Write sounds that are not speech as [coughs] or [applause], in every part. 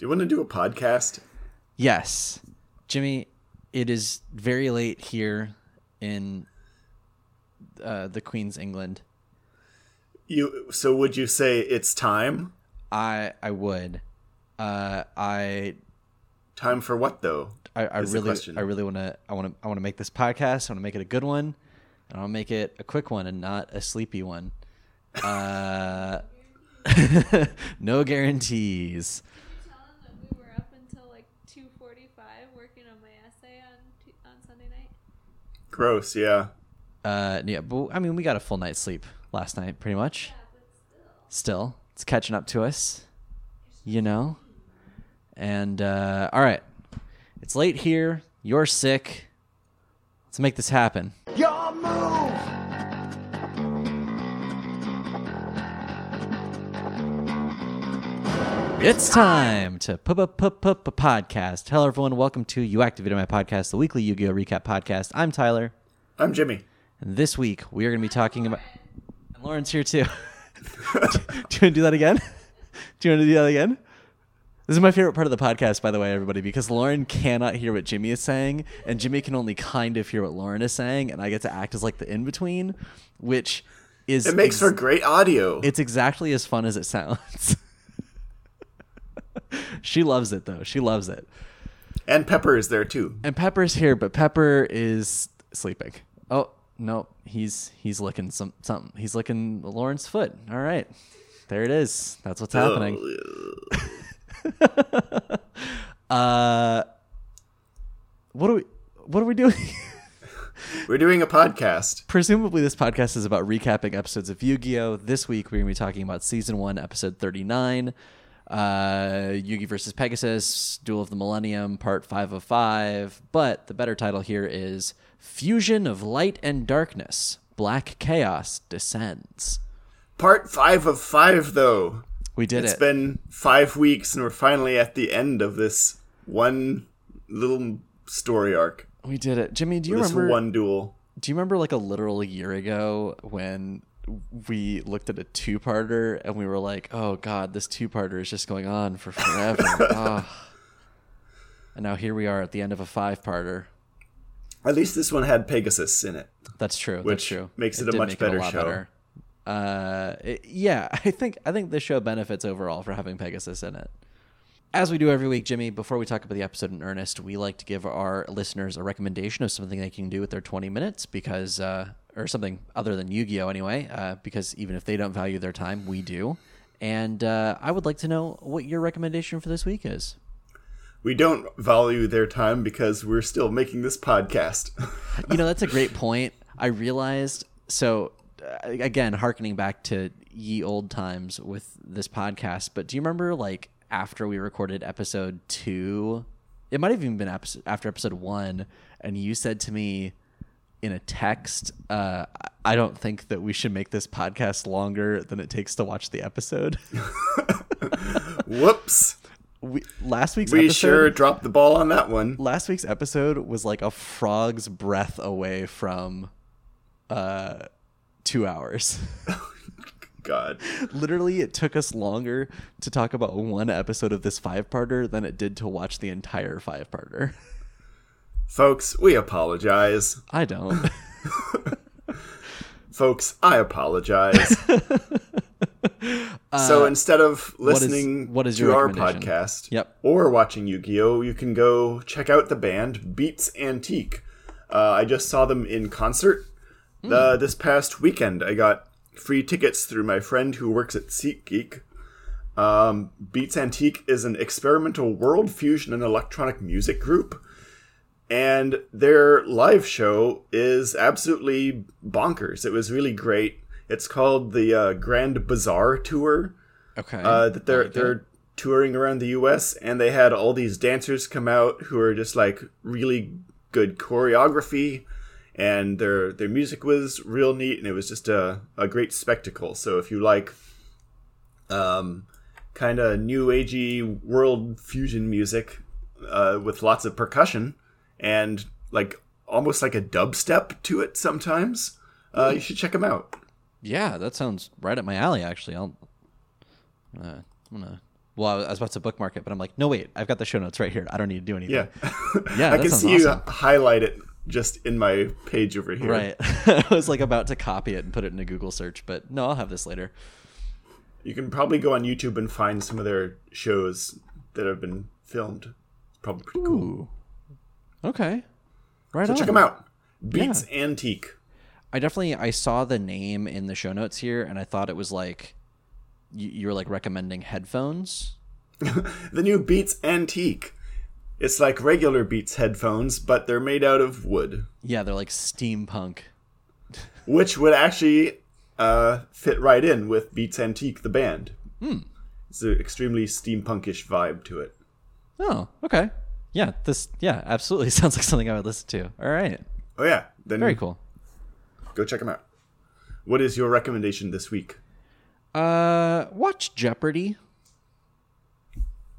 Do you want to do a podcast? Yes. Jimmy, it is very late here in uh, the Queen's England. You so would you say it's time? I I would. Uh, I Time for what though? I, I really. I really want to I want to I want to make this podcast. I want to make it a good one, and I want to make it a quick one and not a sleepy one. Uh, [laughs] no guarantees. Tell them that we were up until like 2:45 working on my essay on t- on Sunday night. Gross, yeah. Uh, yeah, but I mean, we got a full night's sleep last night, pretty much. Still. Still, it's catching up to us, you know. And uh, all right, it's late here. You're sick. Let's make this happen. Your move. It's time to p p p p podcast. Hello, everyone. Welcome to You Activated My Podcast, the weekly Yu Gi Oh recap podcast. I'm Tyler, I'm Jimmy. and this week we are going to be talking about. And Lauren's here too. [laughs] do you want to do that again? Do you want to do that again? This is my favorite part of the podcast, by the way, everybody, because Lauren cannot hear what Jimmy is saying, and Jimmy can only kind of hear what Lauren is saying, and I get to act as like the in between, which is It makes ex- for great audio. it's exactly as fun as it sounds. [laughs] [laughs] she loves it though. She loves it. and Pepper is there too. And Pepper's here, but Pepper is sleeping. Oh no, he's he's licking some something. He's licking Lauren's foot. All right, there it is. That's what's happening. [laughs] Uh, what are we? What are we doing? [laughs] We're doing a podcast. Presumably, this podcast is about recapping episodes of Yu Gi Oh! This week, we're going to be talking about season one, episode 39, uh, Yugi versus Pegasus, Duel of the Millennium, part five of five. But the better title here is Fusion of Light and Darkness Black Chaos Descends. Part five of five though. We did It's it. It's been five weeks and we're finally at the end of this one little story arc. we did it. Jimmy, do you this remember? one duel. Do you remember like a literal year ago when we looked at a two-parter and we were like, "Oh God, this two-parter is just going on for forever." [laughs] Ah. And now here we are at the end of a five-parter. At least this one had Pegasus in it. That's true. that's Which true. makes it a much better lot show. Uh, it- yeah, [laughs] I think I think this show benefits overall for having Pegasus in it. As we do every week, Jimmy, before we talk about the episode in earnest, we like to give our listeners a recommendation of something they can do with their 20 minutes because, uh, or something other than Yu Gi Oh! anyway, uh, because even if they don't value their time, we do. And uh, I would like to know what your recommendation for this week is. We don't value their time because we're still making this podcast. [laughs] you know that's a great point i realized so uh, again harkening back to ye old times with this podcast but do you remember like after we recorded episode two it might have even been after episode one and you said to me in a text uh, i don't think that we should make this podcast longer than it takes to watch the episode [laughs] Whoops. we, last week's We episode sure dropped the ball on that one. last week's episode was like a frog's breath away from uh two hours [laughs] God. literally it took us longer to talk about one episode of this five parter than it did to watch the entire five parter [laughs] Folks, we apologize. i don't [laughs] Folks, I apologize. so instead of Uh, listening what is to your our podcast Yep. or watching Yu-Gi-Oh, you can go check out the band Beats Antique. Uh, I just saw them in concert uh, this past weekend. I got free tickets through my friend who works at SeatGeek. Um, Beats Antique is an experimental world fusion and electronic music group and their live show is absolutely bonkers. It was really great. It's called the uh, Grand Bazaar Tour. okay Uh, that they're like they're touring around the U.S. and they had all these dancers come out who are just like really good choreography, and their their music was real neat, and it was just a a great spectacle. So if you like, um, kind of new agey world fusion music, uh, with lots of percussion and like almost like a dubstep to it sometimes, uh, you should check them out. yeah that sounds right up my alley actually i'll uh, i'm gonna Well, I was about to bookmark it, but I'm like, no, wait, I've got the show notes right here. I don't need to do anything. Yeah. [laughs] Yeah, [laughs] I can see you highlight it just in my page over here. Right. [laughs] I was like about to copy it and put it in a Google search, but no, I'll have this later. You can probably go on YouTube and find some of their shows that have been filmed. It's probably pretty cool. Okay. Right So on. check them out. Beats Antique. I definitely I saw the name in the show notes here, and I thought it was like you, you were like recommending headphones. [laughs] The new Beats Antique. It's like regular Beats headphones, but they're made out of wood, Yeah, they're like steampunk. [laughs] which would actually uh, fit right in with Beats Antique, the band. It's an extremely steampunkish vibe to it. Oh, okay. Yeah, this yeah absolutely [laughs] sounds like something I would listen to. All right, Oh yeah, then very cool. go check them out. What is your recommendation this week? Uh, watch Jeopardy.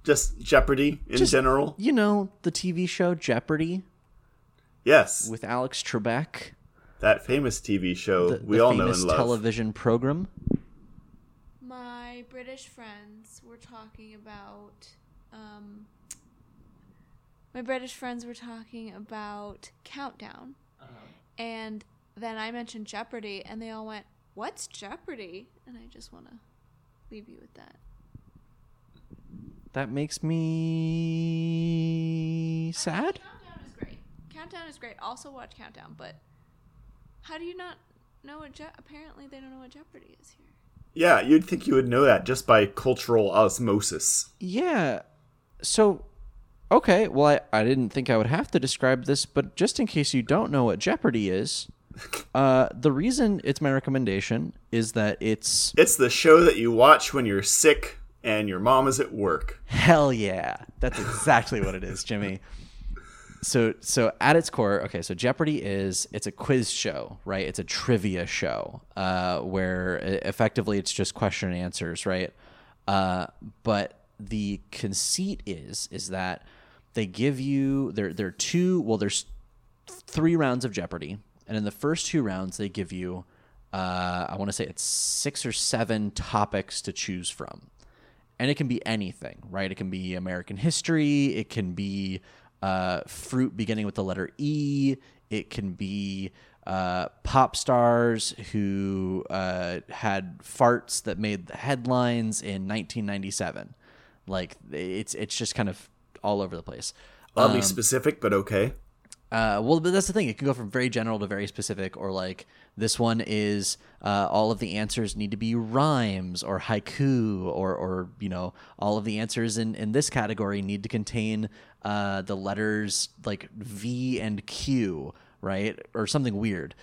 Just Jeopardy in Just- general? You know the TV show Jeopardy Yes, with Alex Trebek. that famous TV show the, we the all know and love. television program. My British friends were talking about. Um, my British friends were talking about Countdown. Uh-huh. And then I mentioned Jeopardy, and they all went, What's Jeopardy? And I just want to leave you with that. That makes me sad. Countdown is great. Countdown is great. Also watch Countdown, but how do you not know what Je- apparently they don't know what Jeopardy is here. Yeah, you'd think you would know that just by cultural osmosis. Yeah. So, okay. Well, I, I didn't think I would have to describe this, but just in case you don't know what Jeopardy is, [laughs] uh, the reason it's my recommendation is that it's It's the show that you watch when you're sick and your mom is at work. hell yeah. That's exactly what it is, Jimmy. [laughs] So, so at its core, okay. So Jeopardy is it's a quiz show, right? It's a trivia show uh, where e- effectively it's just question and answers, right? Uh, but the conceit is is that they give you there there are two well there's three rounds of Jeopardy, and in the first two rounds they give you uh, I want to say it's six or seven topics to choose from, and it can be anything, right? It can be American history, it can be uh, fruit beginning with the letter E, it can be uh, pop stars who uh, had farts that made the headlines in 1997. Like it's it's just kind of all over the place. Oddly specific, but okay. Uh, well, but that's the thing. It can go from very general to very specific, or like this one is uh, all of the answers need to be rhymes or haiku, or or you know all of the answers in in this category need to contain uh, the letters like V and Q, right, or something weird.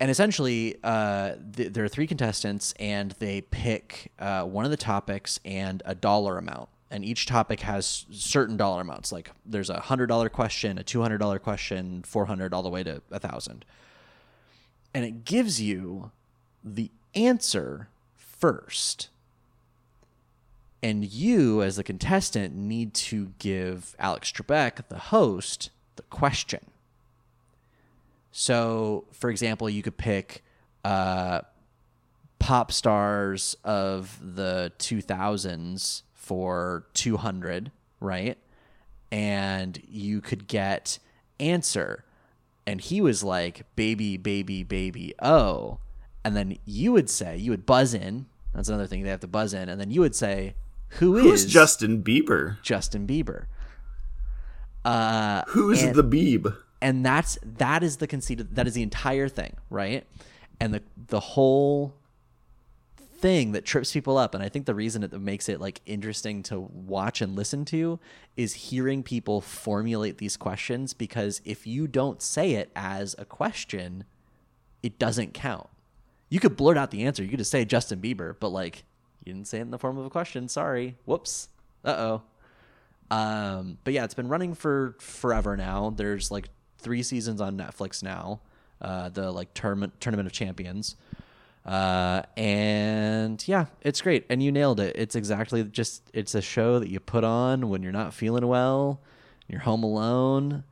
And essentially, uh, th- there are three contestants, and they pick uh, one of the topics and a dollar amount. And each topic has certain dollar amounts. Like there's a hundred dollar question, a two hundred dollar question, four hundred all the way to a thousand. And it gives you the answer first. And you, as the contestant, need to give Alex Trebek, the host, the question. So, for example, you could pick uh, pop stars of the 2000s for 200, right? And you could get answer. And he was like, baby, baby, baby, oh. And then you would say, you would buzz in. That's another thing. They have to buzz in. And then you would say, Who Who's is Justin Bieber? Justin Bieber? Uh, Who's and- the Beeb? and that's that is the conceit of, that is the entire thing right and the the whole thing that trips people up and i think the reason it makes it like interesting to watch and listen to is hearing people formulate these questions because if you don't say it as a question it doesn't count you could blurt out the answer you could just say justin bieber but like you didn't say it in the form of a question sorry whoops uh-oh um, but yeah, it's been running for forever now. There's like three seasons on Netflix now. Uh, the like tournament tournament of champions. Uh, and yeah, it's great. And you nailed it. It's exactly just it's a show that you put on when you're not feeling well, you're home alone,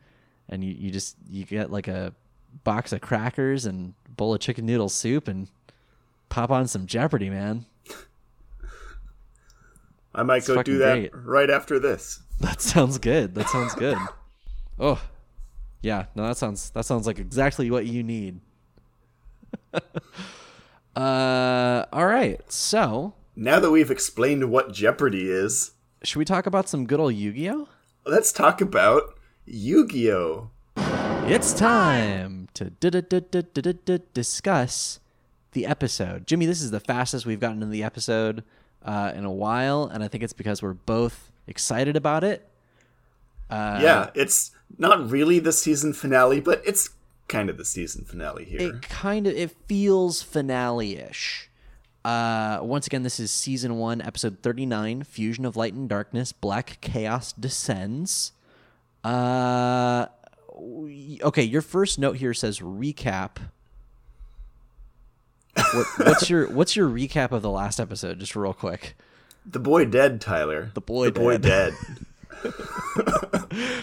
and you, you just you get like a box of crackers and bowl of chicken noodle soup and pop on some Jeopardy, man. I might It's go do that great. right after this. That sounds good. That sounds good. [laughs] oh, yeah. No, that sounds that sounds like exactly what you need. [laughs] uh, all right. So, Now that we've explained what Jeopardy is, should we talk about some good old Yu-Gi-Oh? let's talk about Yu-Gi-Oh! It's time to discuss the episode. Jimmy, this is the fastest we've gotten in the episode uh, in a while, and I think it's because we're both excited about it. Uh, yeah, it's not really the season finale, but it's kind of the season finale here. it kind of it feels finale-ish. Uh, once again, this is season one, episode thirty-nine, "Fusion of Light and Darkness." Black Chaos descends. Uh, okay, your first note here says recap. What, [laughs] what's your What's your recap of the last episode? Just real quick. The boy dead, Tyler. The boy the boy dead. [laughs] [laughs]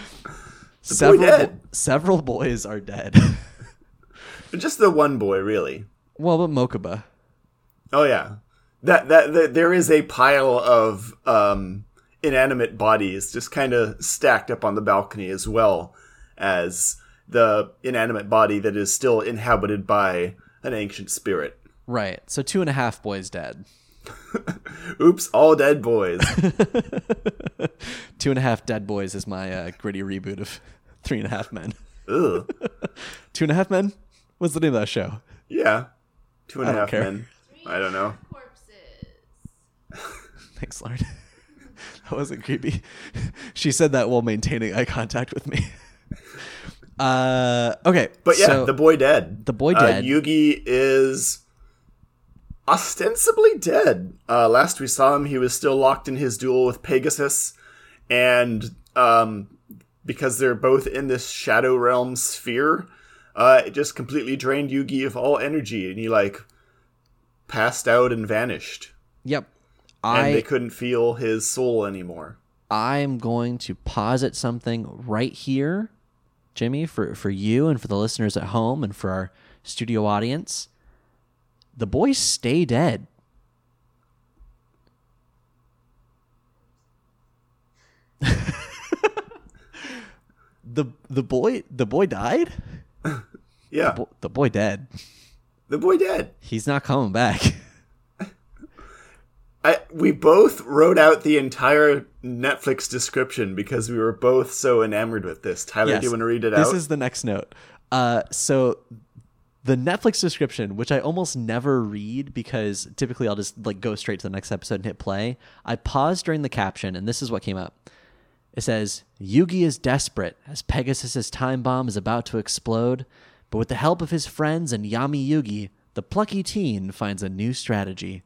several several boys are dead. [laughs] Just the one boy, really. well, but Mokuba. Oh yeah, that, that that there is a pile of um, inanimate bodies just kind of stacked up on the balcony, as well as the inanimate body that is still inhabited by an ancient spirit. Right. So two and a half boys dead. [laughs] Oops, all dead boys. [laughs] Two and a half dead boys is my uh, gritty reboot of [laughs] Three and a Half Men. Ugh. Two and a Half Men? What's the name of that show? Yeah, two and I a half care. men. I don't know. Corpses. Thanks, Lauren. that wasn't creepy. She said that while maintaining eye contact with me. Uh, okay, But yeah, so the boy dead. the boy Uh, dead. Yugi is ostensibly dead. Uh, last we saw him, he was still locked in his duel with Pegasus, and um, because they're both in this Shadow Realm sphere, uh, it just completely drained Yugi of all energy, and he like passed out and vanished, yep. and I they couldn't feel his soul anymore. I'm going to posit something right here, Jimmy, for, for you and for the listeners at home and for our studio audience. The boys stay dead. [laughs] the the boy the boy died. [coughs] Yeah, Bo- the boy dead. the boy dead. He's not coming back. [laughs] I, we both wrote out the entire Netflix description because we were both so enamored with this. Tyler, do you want to read it this out? This is the next note. Uh, so the Netflix description, which I almost never read because typically I'll just like go straight to the next episode and hit play. I paused during the caption, and this is what came up. It says Yugi is desperate as Pegasus's time bomb is about to explode, but with the help of his friends and Yami Yugi, the plucky teen finds a new strategy.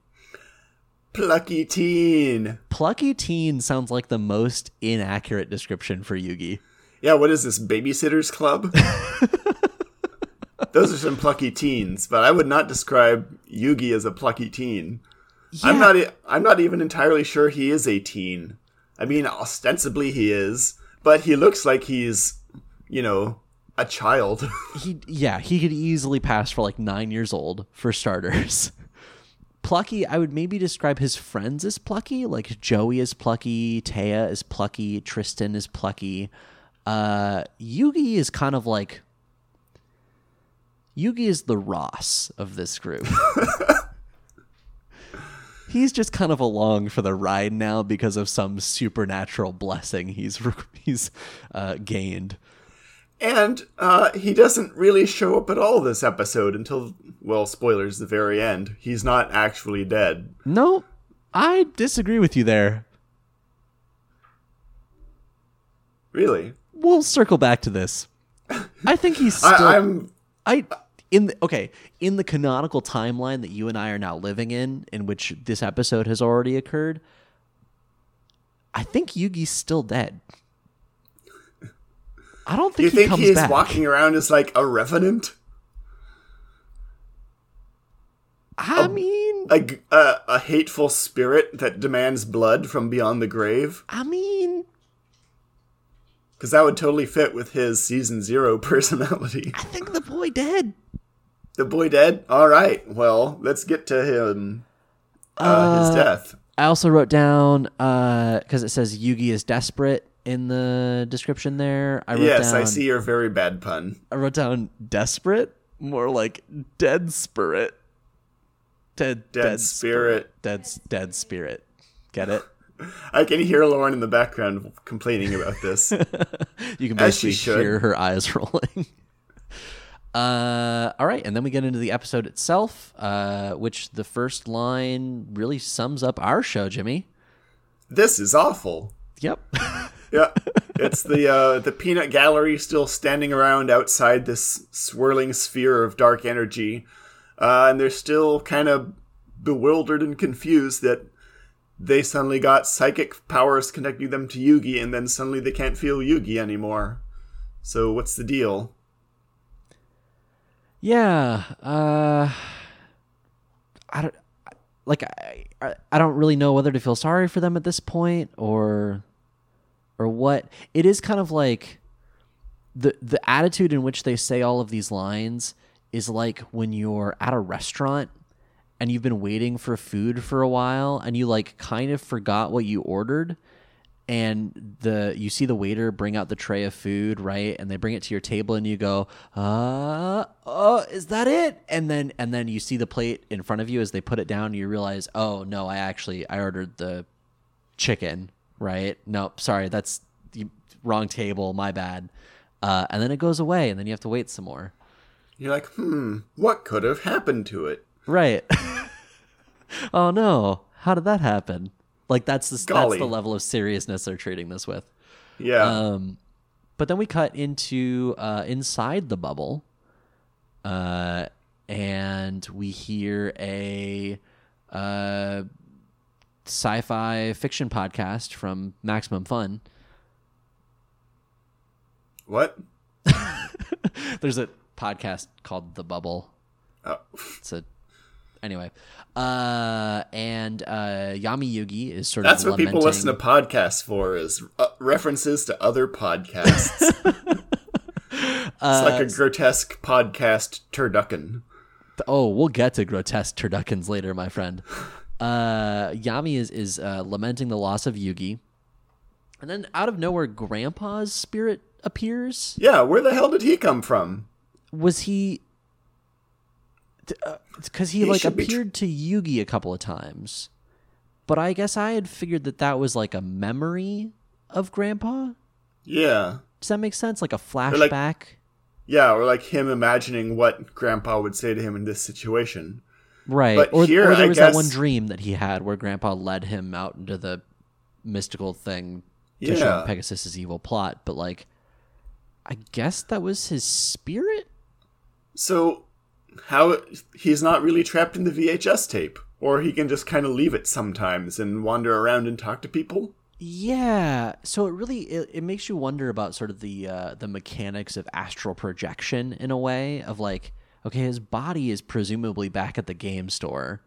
Plucky teen. Plucky teen sounds like the most inaccurate description for Yugi. Yeah, what is this, Babysitters Club? [laughs] Those are some plucky teens, but I would not describe Yugi as a plucky teen. I'm not. I'm not even entirely sure he is a teen. I mean, ostensibly he is, but he looks like he's, you know, a child. [laughs] he yeah he could easily pass for like nine years old for starters [laughs] plucky i would maybe describe his friends as plucky like joey is plucky taya is plucky tristan is plucky uh yugi is kind of like yugi is the ross of this group [laughs] he's just kind of along for the ride now because of some supernatural blessing he's [laughs] he's uh, gained And uh, he doesn't really show up at all this episode until, well, spoilers, the very end. He's not actually dead. No, I disagree with you there. Really. We'll circle back to this. I think he's [laughs] still. I, I, I'm. In the, okay in the canonical timeline that you and I are now living in, in which this episode has already occurred. I think Yugi's still dead. I don't Do you think he think comes he's back. walking around as like a revenant? I mean, a a hateful spirit that demands blood from beyond the grave? I mean, Because that would totally fit with his season zero [laughs] personality. I think the boy dead. The boy dead? Alright, well, let's get to him. Uh, his death. I also wrote down because it says Yugi is desperate in the description there. I wrote Yes, down, I see your very bad pun. I wrote down desperate, more like dead spirit. Dead, Dead spirit. Dead, dead spirit. Get it? [laughs] I can hear Lauren in the background complaining about this. [laughs] You can basically hear her eyes [laughs] rolling. Uh, all right, and then we get into the episode itself, uh, which the first line really sums up our show, Jimmy. this is awful. Yep. [laughs] Yeah, it's the uh, the peanut gallery still standing around outside this swirling sphere of dark energy, uh, and they're still kind of bewildered and confused that they suddenly got psychic powers connecting them to Yugi, and then suddenly they can't feel Yugi anymore. So what's the deal? Yeah. Uh, I don't like. I, I I don't really know whether to feel sorry for them at this point or or what. It is kind of like the the attitude in which they say all of these lines is like when you're at a restaurant and you've been waiting for food for a while and you like kind of forgot what you ordered and the you see the waiter bring out the tray of food right? And they bring it to your table and you go uh oh is that it? And then and then you see the plate in front of you as they put it down you realize oh no i actually i ordered the chicken right? Nope sorry that's the wrong table my bad. Uh, and then it goes away and then you have to wait some more. You're like, hmm, what could have happened to it? right. [laughs] Oh no. How did that happen like that's the, that's the level of seriousness they're treating this with Yeah, Um, but then we cut into uh, inside the bubble, uh, and we hear a uh, sci-fi fiction podcast from Maximum Fun. what? [laughs] There's a podcast called The Bubble. Oh, It's a anyway, uh, and uh, Yami Yugi is sort that's of That's what people listen to podcasts for is uh, references to other podcasts. [laughs] it's like a grotesque podcast turducken. Oh, we'll get to grotesque turduckens later, my friend. Uh, Yami is is uh, lamenting the loss of Yugi, and then out of nowhere, Grandpa's spirit appears. Yeah, where the hell did he come from? Was he? Because uh, he, He like be tr- appeared to Yugi a couple of times, but I guess I had figured that that was like a memory of Grandpa. Yeah. Does that make sense? Like a like- flashback. Yeah, or like him imagining what Grandpa would say to him in this situation. Right. But or, here, or there was that one dream that he had where Grandpa led him out into the mystical thing to show Yeah. him Pegasus's evil plot. But like, I guess that was his spirit. So, how he's not really trapped in the VHS tape, or he can just kind of leave it sometimes and wander around and talk to people. Yeah. So it really it, it makes you wonder about sort of the uh, the mechanics of astral projection in a way of like, okay, his body is presumably back at the game store.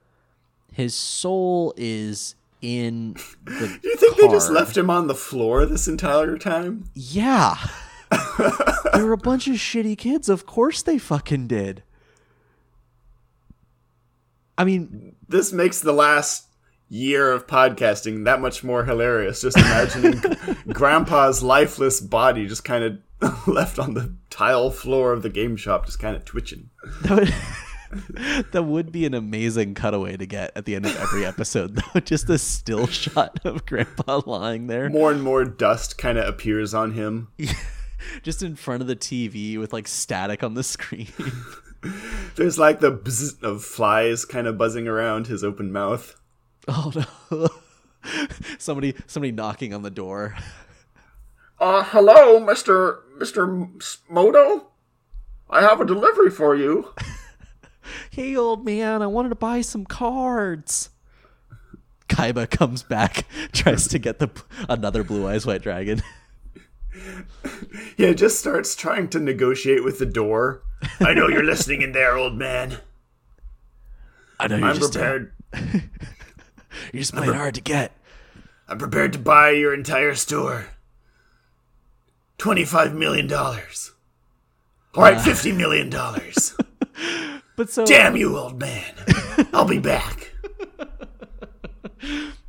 His soul is in the Do [laughs] you think they just left him on the floor this entire time? Yeah. [laughs] they were a bunch of shitty kids. Of course they fucking did. I mean, This makes the last year of podcasting that much more hilarious. Just imagining [laughs] Grandpa's lifeless body just kind of [laughs] left on the tile floor of the game shop, just kind of twitching. that would, [laughs] that would be an amazing cutaway to get at the end of every episode, though. Just a still shot of Grandpa lying there, More and more dust kind of appears on him. just in front of the TV with like static on the screen. [laughs] There's like the buzz of flies kind of buzzing around his open mouth. oh no. [laughs] somebody somebody knocking on the door. Uh, hello, Mr. Mr. Moto? I have a delivery for you. [laughs] Hey old man, I wanted to buy some cards. Kaiba comes back, tries to get the another blue eyes white dragon. Yeah, just starts trying to negotiate with the door. I know you're listening in there, old man. I know you're I'm just prepared. [laughs] you're just playing hard to get. I'm prepared to buy your entire store. $25 million. All right, ah. $50 million. [laughs] But so Damn you, old man. I'll be back. [laughs]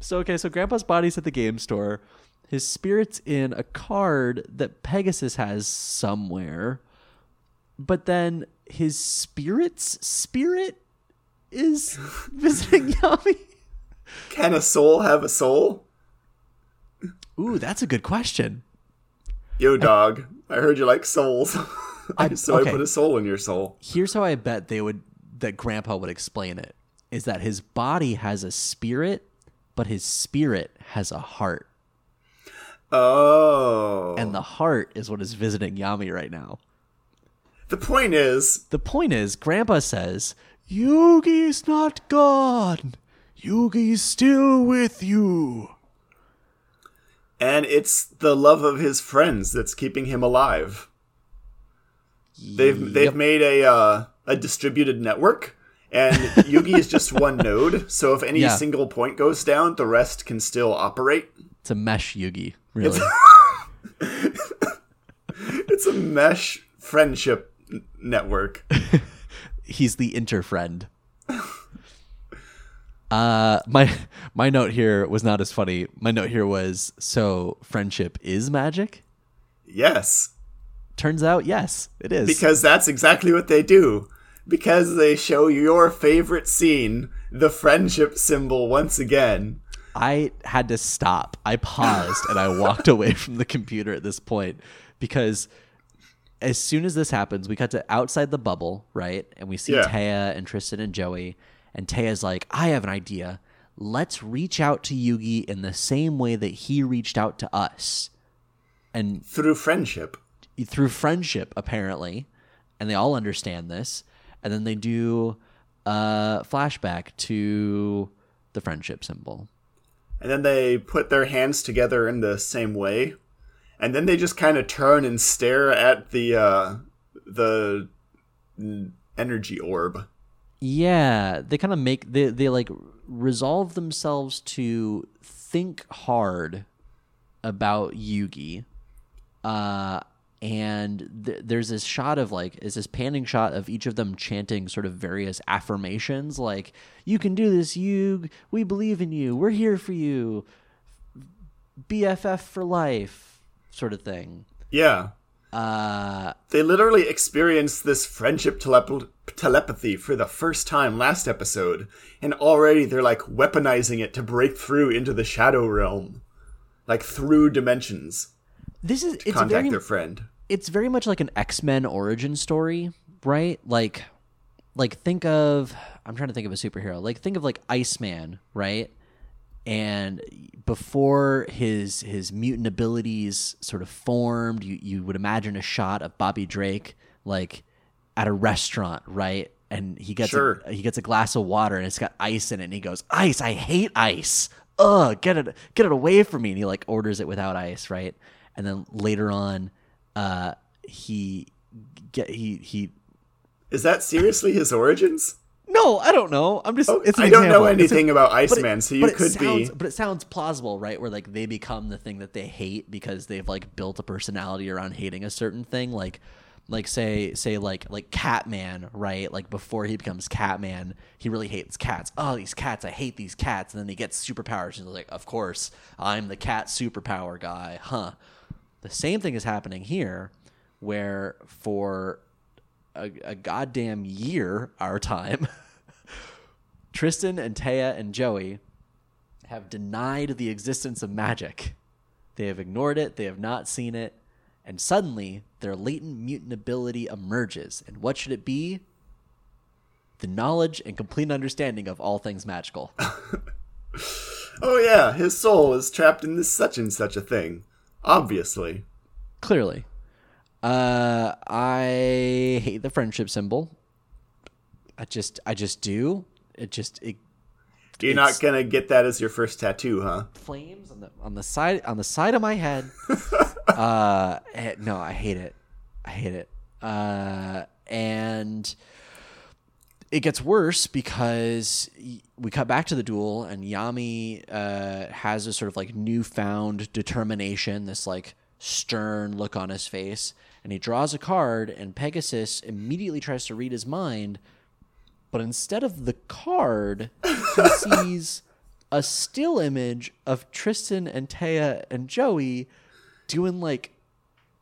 So okay, so Grandpa's body's at the game store. His spirit's in a card that Pegasus has somewhere. But then his spirit's spirit is [laughs] visiting Yami. Can a soul have a soul? Ooh, that's a good question. Yo, dog. I heard you like souls. [laughs] I- [laughs] so okay. I put a soul in your soul. Here's how I bet they would that Grandpa would explain it is that his body has a spirit, but his spirit has a heart. Oh. And the heart is what is visiting Yami right now. the point is, The point is, Grandpa says, Yugi's not gone. Yugi's still with you. and it's the love of his friends that's keeping him alive. They've they've made a uh, a distributed network, and Yugi is just [laughs] one node. So if any Yeah. single point goes down, the rest can still operate. It's a mesh Yugi, really. It's [laughs] a mesh friendship n- network. [laughs] He's the interfriend. Uh, my my note here was not as funny. My note here was so friendship is magic. Yes, Turns out, yes, it is. because that's exactly what they do. Because they show your favorite scene, the friendship symbol once again. I had to stop. I paused and I walked away [laughs] from the computer at this point because as soon as this happens, we cut to outside the bubble, right? And we see Yeah. Taya and Tristan and Joey. And Taya's like, I have an idea. Let's reach out to Yugi in the same way that he reached out to us. And Through friendship. through friendship, apparently. And they all understand this. And then they do a flashback to the friendship symbol. And then they put their hands together in the same way. And then they just kind of turn and stare at the uh, the energy orb. Yeah, they kind of make they they like resolve themselves to think hard about Yugi. Uh and th- there's this shot of like is this panning shot of each of them chanting sort of various affirmations like you can do this you we believe in you we're here for you BFF for life sort of thing Yeah. uh They literally experienced this friendship telep- telepathy for the first time last episode, and already they're like weaponizing it to break through into the shadow realm. Like through dimensions. This is it's contact very their friend. it's very much like an X-Men origin story, right? Like like think of I'm trying to think of a superhero. Like think of like Iceman, right? And before his his mutant abilities sort of formed, you you would imagine a shot of Bobby Drake like at a restaurant, right? And he gets Sure. a, he gets a glass of water and it's got ice in it and he goes, "Ice, I hate ice." Ugh, get it get it away from me. And he like orders it without ice, right? And then later on uh he get he he Is that seriously his origins? no, I don't know. I'm just. it's Oh, I don't know example. A- anything about but it- Iceman, so you could sounds, be. But it sounds plausible, right? Where like they become the thing that they hate because they've like built a personality around hating a certain thing. Like, like say say like like Catman, right? Like before he becomes Catman, he really hates cats. Oh, these cats! I hate these cats. And then he gets superpowers, and he's like, of course, I'm the cat superpower guy, huh? The same thing is happening here, where for a, a goddamn year, our time. [laughs] Tristan and Taya and Joey have denied the existence of magic. They have ignored it, they have not seen it, and suddenly their latent mutant ability emerges. And what should it be? The knowledge and complete understanding of all things magical. [laughs] Oh yeah, his soul is trapped in this such and such a thing. Obviously. Clearly. Uh I hate the friendship symbol. I just I just do. It just it You're not gonna get that as your first tattoo, huh? flames on the on the side on the side of my head. [laughs] uh, eh, no, I hate it. I hate it. Uh, and it gets worse because we cut back to the duel, and Yami uh, has a sort of like newfound determination, this like stern look on his face, and he draws a card, and Pegasus immediately tries to read his mind, but instead of the card, he [laughs] sees a still image of Tristan and Taya and Joey doing like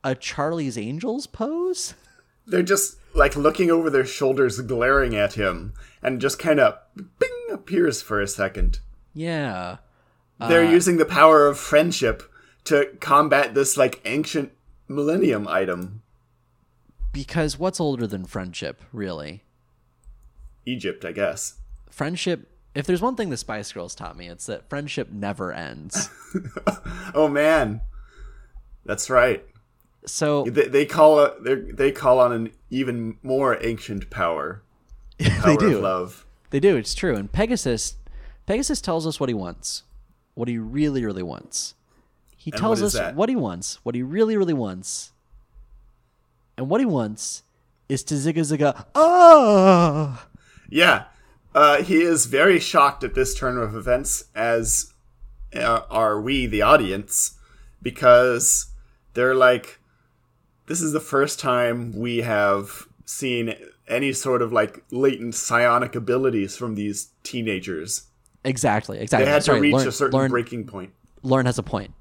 a Charlie's Angels pose. They're just like looking over their shoulders, glaring at him, and just kind of bing appears for a second. Yeah. They're uh, using the power of friendship to combat this like ancient millennium item. Because what's older than friendship, really? Egypt, I guess. Friendship, if there's one thing the Spice Girls taught me, it's that friendship never ends. [laughs] Oh man, that's right. So They, they call a, they they call on an even more ancient power. [laughs] Power they do. love. They do. It's true. And Pegasus, Pegasus tells us what he wants, what he really, really wants. He And tells what us that? what he wants, what he really, really wants, and what he wants is to zigga zigga. Oh, Yeah, uh, he is very shocked at this turn of events, as uh, are we, the audience, because they're like, this is the first time we have seen any sort of like latent psionic abilities from these teenagers. exactly, exactly. They had Sorry, to reach Lauren, a certain Lauren, breaking point. Lauren has a point.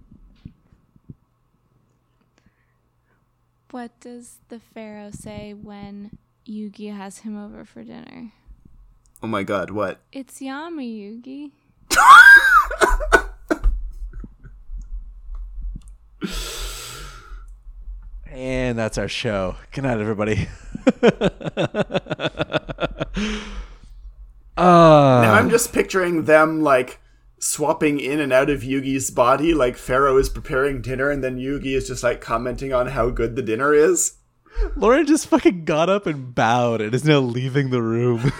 What does the pharaoh say when Yugi has him over for dinner? Oh my god, what? It's Yami Yugi. [laughs] [laughs] And that's our show. Good night, everybody. [laughs] uh, Now I'm just picturing them like swapping in and out of Yugi's body, like Pharaoh is preparing dinner, and then Yugi is just like commenting on how good the dinner is. Lauren just fucking got up and bowed and is now leaving the room.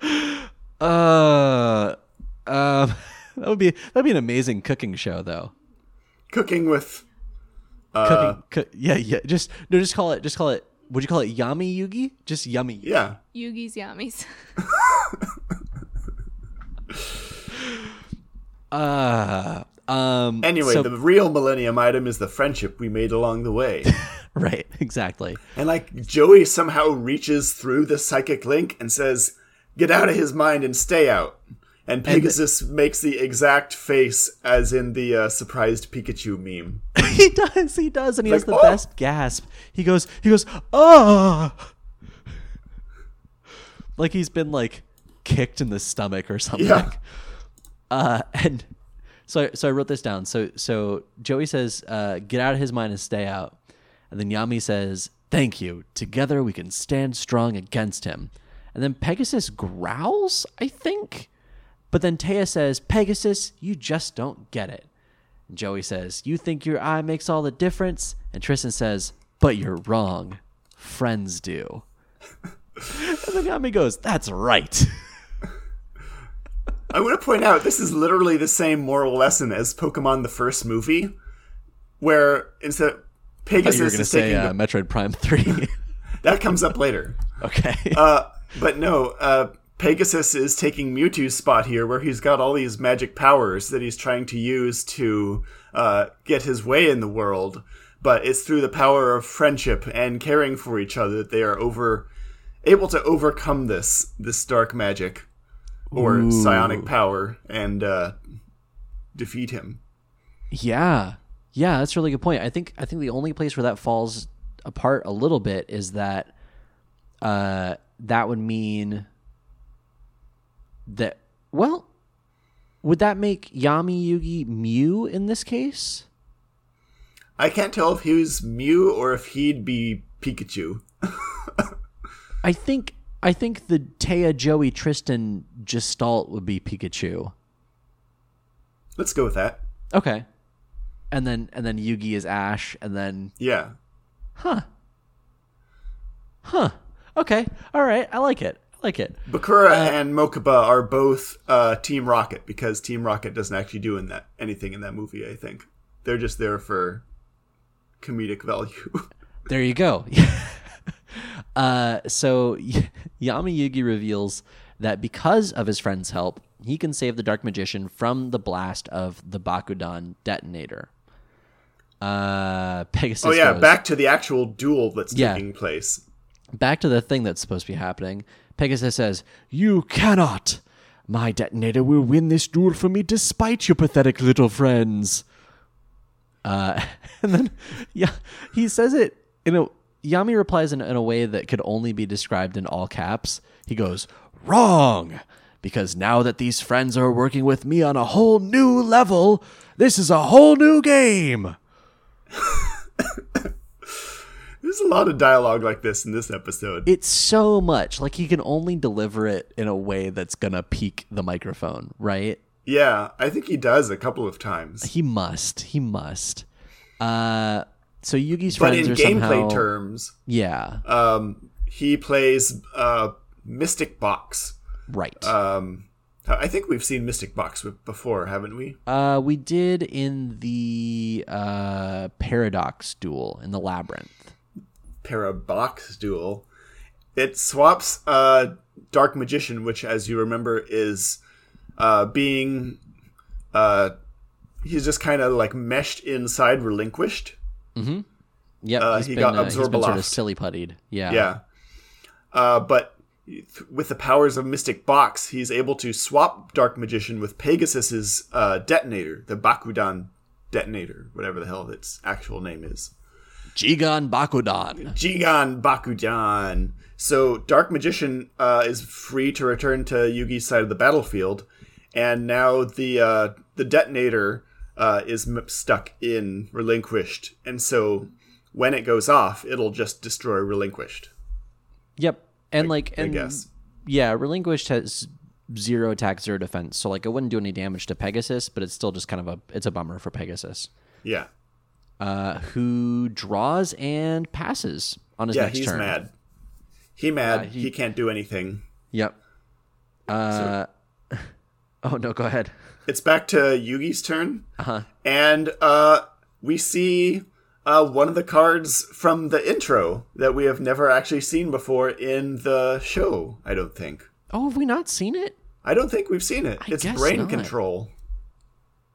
[laughs] uh, um, [laughs] that would be that'd be an amazing cooking show, though. Cooking with uh, Cooking, coo- yeah, yeah. Just no, just call it, just call it. Would you call it Yummy Yugi? Just Yummy. yeah. Yugi's Yummies. [laughs] Uh, um. Anyway, so- the real Millennium item is the friendship we made along the way. [laughs] right, exactly. and like Joey somehow reaches through the psychic link and says, "Get out of his mind and stay out." And Pegasus makes the exact face as in the uh, surprised Pikachu meme. [laughs] he does, he does, and he has the "Oh!" best gasp. He goes, he goes, oh, like he's been like kicked in the stomach or something. Yeah. [laughs] Uh, and so, so I wrote this down. So, so Joey says, uh, "Get out of his mind and stay out," and then Yami says, "Thank you. Together we can stand strong against him." And then Pegasus growls, I think. But then Taya says, Pegasus, you just don't get it. And Joey says, You think your eye makes all the difference? And Tristan says, But you're wrong. Friends do. and then Yami goes, That's right. [laughs] I want to point out this is literally the same moral lesson as Pokemon the first movie, where instead Pegasus you were going to say uh, Metroid Prime 3. [laughs] that comes up later. [laughs] okay. Uh, but no, uh, Pegasus is taking Mewtwo's spot here, where he's got all these magic powers that he's trying to use to uh, get his way in the world. But it's through the power of friendship and caring for each other that they are over able to overcome this this dark magic or psionic power and uh, defeat him. Yeah. Yeah, that's a really good point. I think I think the only place where that falls apart a little bit is that uh that would mean that well would that make Yami Yugi Mew in this case? I can't tell if he was Mew or if he'd be Pikachu. [laughs] I think I think the Taya Joey Tristan Gestalt would be Pikachu. Let's go with that. Okay. And then and then Yugi is Ash and then Yeah. huh. Huh. Okay. All right. I like it. I like it. Bakura and Mokuba are both uh, Team Rocket because Team Rocket doesn't actually do in that anything in that movie. I think they're just there for comedic [laughs] value. There you go. [laughs] uh, so y- [laughs] Yami Yugi reveals that because of his friend's help, he can save the Dark Magician from the blast of the Bakudan detonator. Uh, Pegasus. oh yeah, goes, back to the actual duel that's Yeah. taking place. back to the thing that's supposed to be happening. Pegasus says, "You cannot." My detonator will win this duel for me despite your pathetic little friends. Uh, and then, yeah, he says it in a. Yami replies in, in a way that could only be described in all caps. He goes, Wrong! Because now that these friends are working with me on a whole new level, this is a whole new game! There's a lot of dialogue like this in this episode. It's so much. Like, he can only deliver it in a way that's gonna peak the microphone, right? yeah, I think he does a couple of times. He must. He must. Uh, so Yugi's But friends in are gameplay somehow. terms, yeah, um, he plays uh, Mystic Box. right. Um, I think we've seen Mystic Box before, haven't we? Uh, we did in the uh, Paradox duel in the Labyrinth. Parabox Duel. It swaps uh, Dark Magician, which, as you remember, is uh, being. Uh, he's just kind of like meshed inside Relinquished. Yep, Uh, he been, got uh, he's been sort of silly puttied. Yeah. Yeah. Uh, but with the powers of Mystic Box, he's able to swap Dark Magician with Pegasus's uh, detonator, the Bakudan detonator, whatever the hell its actual name is. Jigen Bakudan. Jigen Bakudan. So Dark Magician uh, is free to return to Yugi's side of the battlefield, and now the uh, the detonator uh, is m- stuck in Relinquished, and so when it goes off, it'll just destroy Relinquished. Yep. And like, I and guess. yeah, Relinquished has zero attack, zero defense. So like, it wouldn't do any damage to Pegasus, but it's still just kind of a it's a bummer for Pegasus, Yeah, uh, who draws and passes on his yeah, next he's turn. mad. He mad. he- he, can't do anything. Yep. Uh, [laughs] oh no, go ahead. It's back to Yugi's turn, Uh-huh. and uh, we see uh, one of the cards from the intro that we have never actually seen before in the show. I don't think. Oh, have we not seen it? I don't think we've seen it. I it's brain not. control.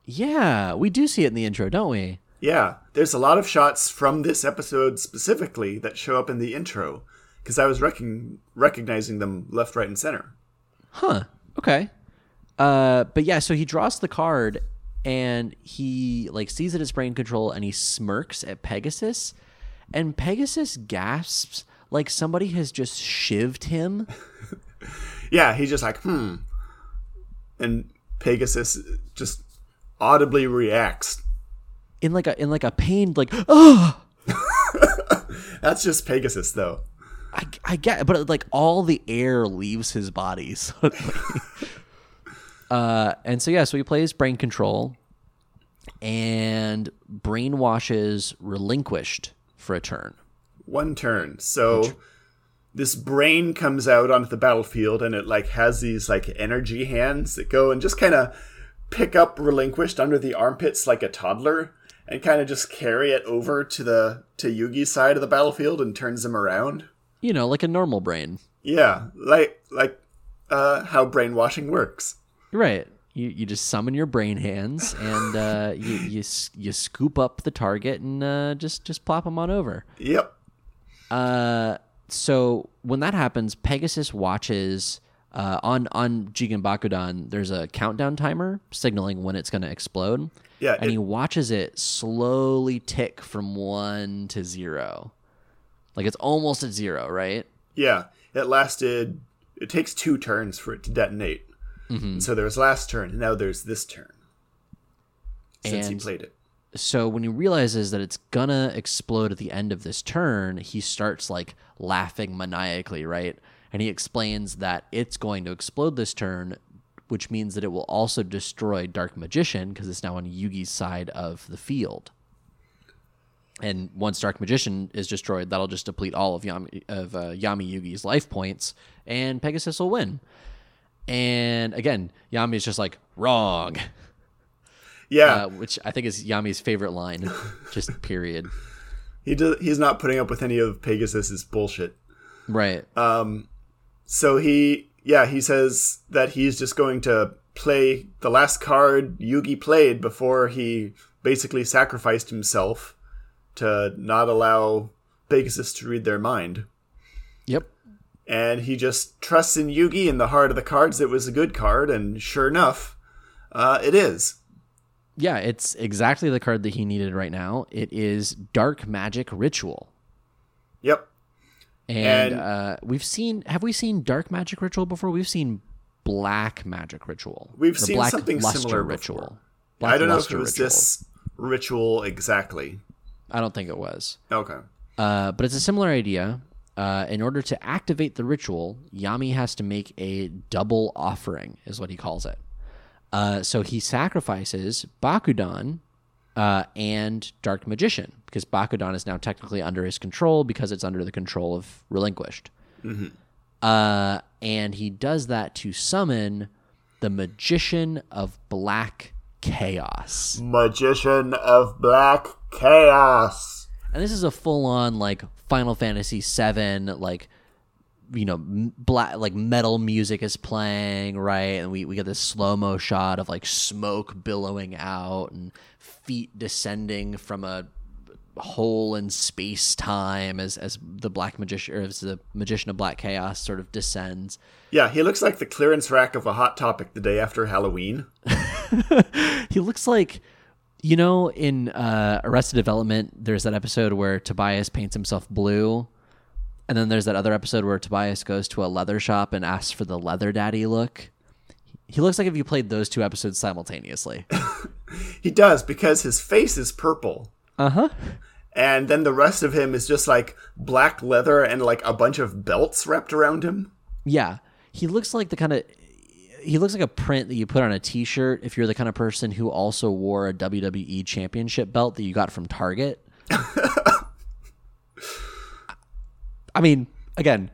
Yeah, we do see it in the intro, don't we? Yeah, there's a lot of shots from this episode specifically that show up in the intro because I was recon- recognizing them left, right, and center. Huh. Okay. Uh, but yeah, so he draws the card and he like sees it as brain control and he smirks at Pegasus, and Pegasus gasps like somebody has just shivved him. [laughs] Yeah, he's just like, hmm. And Pegasus just audibly reacts. In like a in like a pained like oh [laughs] That's just Pegasus, though. I, I get but like all the air leaves his body [laughs] suddenly. uh and so yeah so he plays brain control and brainwashes relinquished for a turn One turn. So this brain comes out onto the battlefield and it like has these like energy hands that go and just kind of pick up relinquished under the armpits like a toddler and kind of just carry it over to the to Yugi's side of the battlefield and turns him around. you know like a normal brain Yeah, like like uh how brainwashing works. right you, you just summon your brain hands and uh, [laughs] you, you you scoop up the target and uh, just just plop them on over Yep. Uh, so when that happens, Pegasus watches uh, on on Jigen Bakudan. There's a countdown timer signaling when it's going to explode. Yeah, and it- he watches it slowly tick from one to zero, like it's almost at zero, right? Yeah, it lasted. It takes two turns for it to detonate. Mm-hmm. So there's last turn, and now there's this turn. Since he played it. So when he realizes that it's gonna explode at the end of this turn, he starts like laughing maniacally, right? And he explains that it's going to explode this turn, which means that it will also destroy Dark Magician because it's now on Yugi's side of the field. And once Dark Magician is destroyed, that'll just deplete all of Yami of uh, Yami Yugi's life points, and Pegasus will win. And again, Yami's just like wrong. Yeah, uh, which I think is Yami's favorite line. Just [laughs] period. he does. He's not putting up with any of Pegasus's bullshit. Right. So he, yeah, he says that he's just going to play the last card Yugi played before he basically sacrificed himself to not allow Pegasus to read their mind. yep. and he just trusts in Yugi in the heart of the cards. It was a good card, and sure enough, uh, it is. Yeah, it's exactly the card that he needed right now. It is Dark Magic Ritual. Yep. And, And- uh, we've seen have we seen Dark Magic Ritual before? We've seen Black Magic Ritual. We've seen Black something similar Ritual. I don't know if it was Ritual. this ritual exactly. I don't think it was. Okay. Uh, but it's a similar idea. Uh, in order to activate the ritual, Yami has to make a double offering, is what he calls it. Uh, so he sacrifices Bakudan uh, and Dark Magician because Bakudan is now technically under his control because it's under the control of Relinquished. Uh, and he does that to summon the Magician of Black Chaos. Magician of Black Chaos. and this is a full on like Final Fantasy VII, like you know, black like metal music is playing, right? And we we get this slow mo shot of like smoke billowing out and feet descending from a hole in space time as as the black magician or as the magician of black chaos sort of descends. Yeah, he looks like the clearance rack of a Hot Topic the day after Halloween. [laughs] He looks like you know in uh, Arrested Development. There's that episode where Tobias paints himself blue, and then there's that other episode where Tobias goes to a leather shop and asks for the leather daddy look. He looks like if you played those two episodes simultaneously. [laughs] He does because his face is purple. Uh huh. And then the rest of him is just like black leather and like a bunch of belts wrapped around him. Yeah, he looks like the kind of he looks like a print that you put on a T-shirt if you're the kind of person who also wore a WWE Championship belt that you got from Target. [laughs] I mean, again,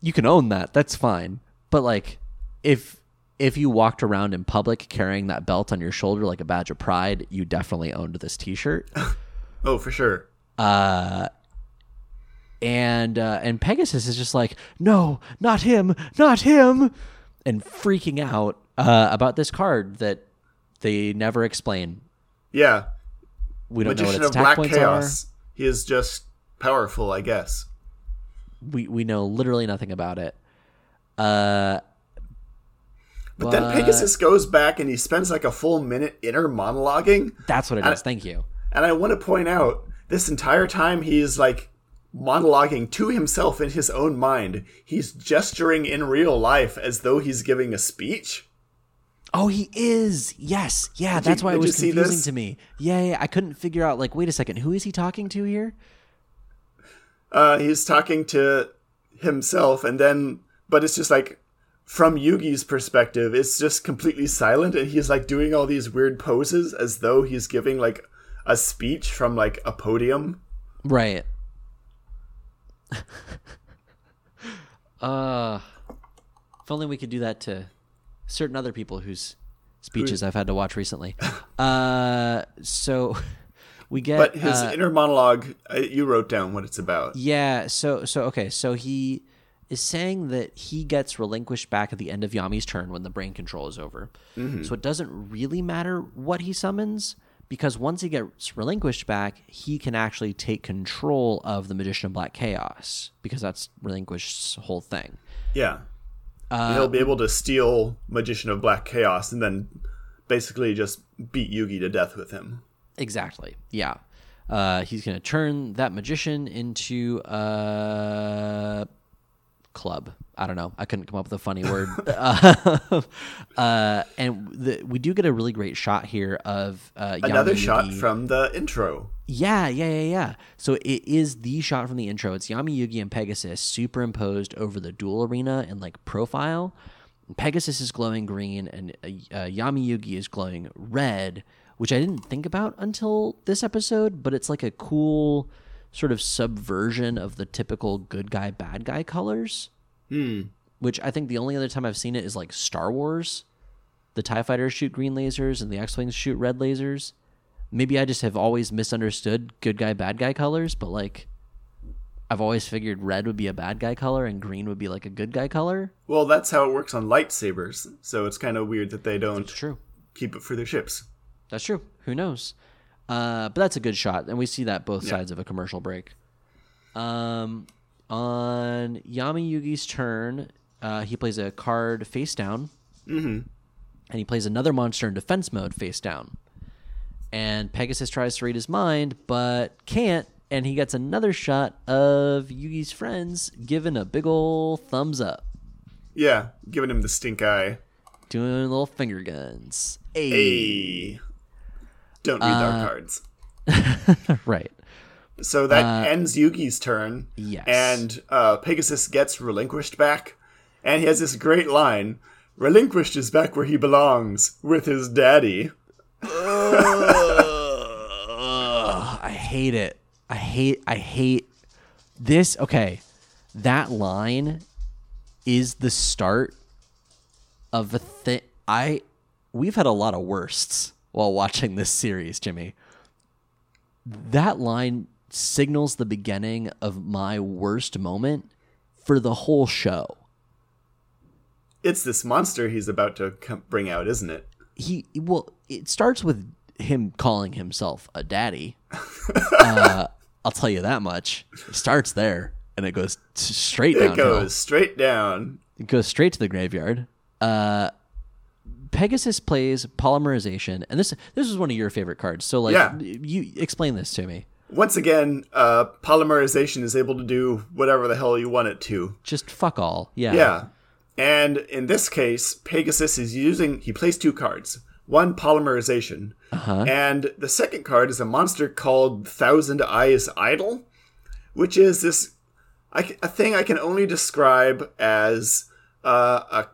you can own that. That's fine. But like, if if you walked around in public carrying that belt on your shoulder like a badge of pride, you definitely owned this T-shirt. [laughs] Oh, for sure. and uh, and Pegasus is just like, no, not him, not him, and freaking out uh, about this card that they never explain. Yeah. We don't know Magician what its attack points Chaos. He is just powerful, I guess. We we know literally nothing about it. Uh, But, then Pegasus goes back and he spends like a full minute inner monologuing. that's what it is. Thank you. And I want to point out this entire time he's like monologuing to himself in his own mind. He's gesturing in real life as though he's giving a speech. Oh, he is. Yes. Yeah, you- that's why it was confusing to me. Yeah, yeah, I couldn't figure out. Like, wait a second, who is he talking to here? Uh, he's talking to himself, and then, but it's just like from Yugi's perspective, it's just completely silent, and he's like doing all these weird poses as though he's giving like a speech from like a podium. Right. [laughs] uh, if only we could do that to certain other people whose speeches I've had to watch recently. [laughs] Uh, so [laughs] we get. But his uh, inner monologue, uh, you wrote down what it's about. yeah. So so okay. So he is saying that he gets relinquished back at the end of Yami's turn when the brain control is over. Mm-hmm. So it doesn't really matter what he summons because once he gets relinquished back, he can actually take control of the Magician of Black Chaos because that's relinquished's whole thing. Yeah. Uh, He'll be able to steal Magician of Black Chaos and then basically just beat Yugi to death with him. Exactly. Yeah. Uh, he's going to turn that magician into a club. I don't know. I couldn't come up with a funny word. [laughs] uh, [laughs] uh, and the, we do get a really great shot here of uh, Another Yami shot Yugi. from the intro. Yeah, yeah, yeah, yeah. So it is the shot from the intro. It's Yami Yugi and Pegasus superimposed over the duel arena in like profile. Pegasus is glowing green and uh, uh, Yami Yugi is glowing red, which I didn't think about until this episode, but it's like a cool sort of subversion of the typical good guy, bad guy colors. Hmm. Which I think the only other time I've seen it is like Star Wars. The TIE fighters shoot green lasers and the X Wings shoot red lasers maybe I just have always misunderstood good guy, bad guy colors, but like I've always figured red would be a bad guy color and green would be like a good guy color. Well, that's how it works on lightsabers, so it's kind of weird that they don't true. keep it for their ships. That's true. Who knows? Uh, but that's a good shot, and we see that both sides of a commercial break. Um, On Yami Yugi's turn, uh, he plays a card face down, mm-hmm. and he plays another monster in defense mode face down. And Pegasus tries to read his mind, but can't, and he gets another shot of Yugi's friends giving a big ol' thumbs up, Yeah, giving him the stink eye. doing little finger guns. Hey. Hey. Don't read Uh, our cards. [laughs] right. So that ends Yugi's turn. Uh, yes. And uh, Pegasus gets relinquished back. And he has this great line Relinquished is back where he belongs, with his daddy. Ugh, [laughs] I hate it. I hate I hate this. Okay. That line is the start of a thing I we've had a lot of worsts while watching this series, Jimmy. That line signals the beginning of my worst moment for the whole show. It's this monster he's about to come, bring out, isn't it? he well it starts with him calling himself a daddy [laughs] uh, i'll tell you that much it starts there and it goes straight It goes straight down. it goes straight to the graveyard uh, pegasus plays polymerization and this this is one of your favorite cards so like Yeah. you explain this to me Once again, uh, polymerization is able to do whatever the hell you want it to. just fuck all yeah Yeah. And in this case, Pegasus is using, he plays two cards. One, polymerization. And the second card is a monster called Thousand Eyes Idol, which is this, I a thing I can only describe as uh, a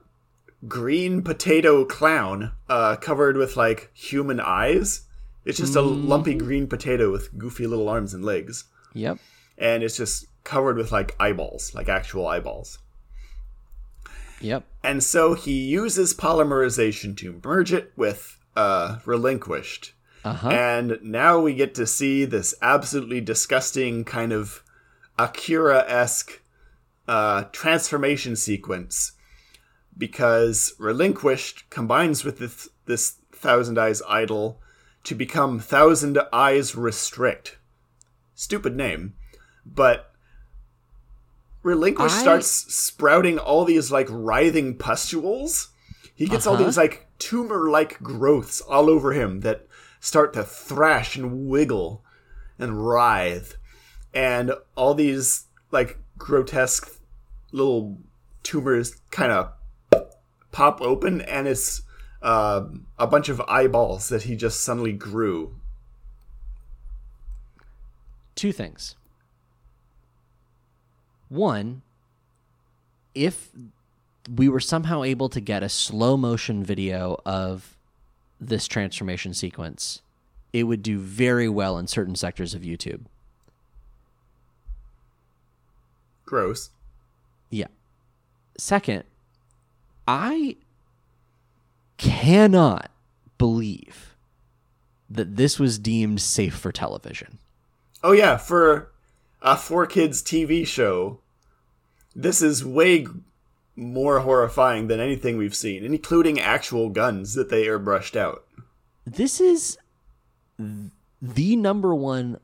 green potato clown uh, covered with like human eyes. It's just a lumpy green potato with goofy little arms and legs. yep And it's just covered with like eyeballs, like actual eyeballs. yep And so he uses polymerization to merge it with uh, relinquished. uh-huh And now we get to see this absolutely disgusting kind of Akira esque uh, transformation sequence because relinquished combines with this, this Thousand Eyes idol to become Thousand Eyes Restrict. Stupid name, but relinquish I- starts sprouting all these like writhing pustules. He gets all Uh-huh. these like tumor like growths all over him that start to thrash and wiggle and writhe. And all these like grotesque little tumors kind of pop open, and it's uh, a bunch of eyeballs that he just suddenly grew. two things. One, if we were somehow able to get a slow motion video of this transformation sequence, it would do very well in certain sectors of YouTube. Gross. Yeah. Second, I cannot believe that this was deemed safe for television. Oh yeah, for a four kids TV show, this is way more horrifying than anything we've seen, including actual guns that they airbrushed out. this is the number one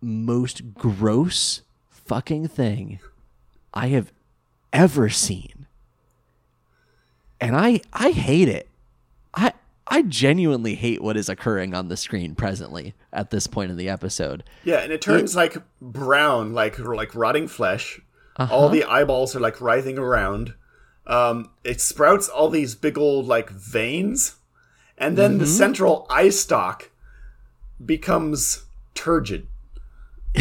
most gross fucking thing I have ever seen. And I I hate it. I I genuinely hate what is occurring on the screen presently at this point in the episode. Yeah, and it turns like brown, like like rotting flesh. Uh-huh. All the eyeballs are like writhing around. Um, it sprouts all these big old like veins, and then Mm-hmm. the central eye stalk becomes turgid. [laughs]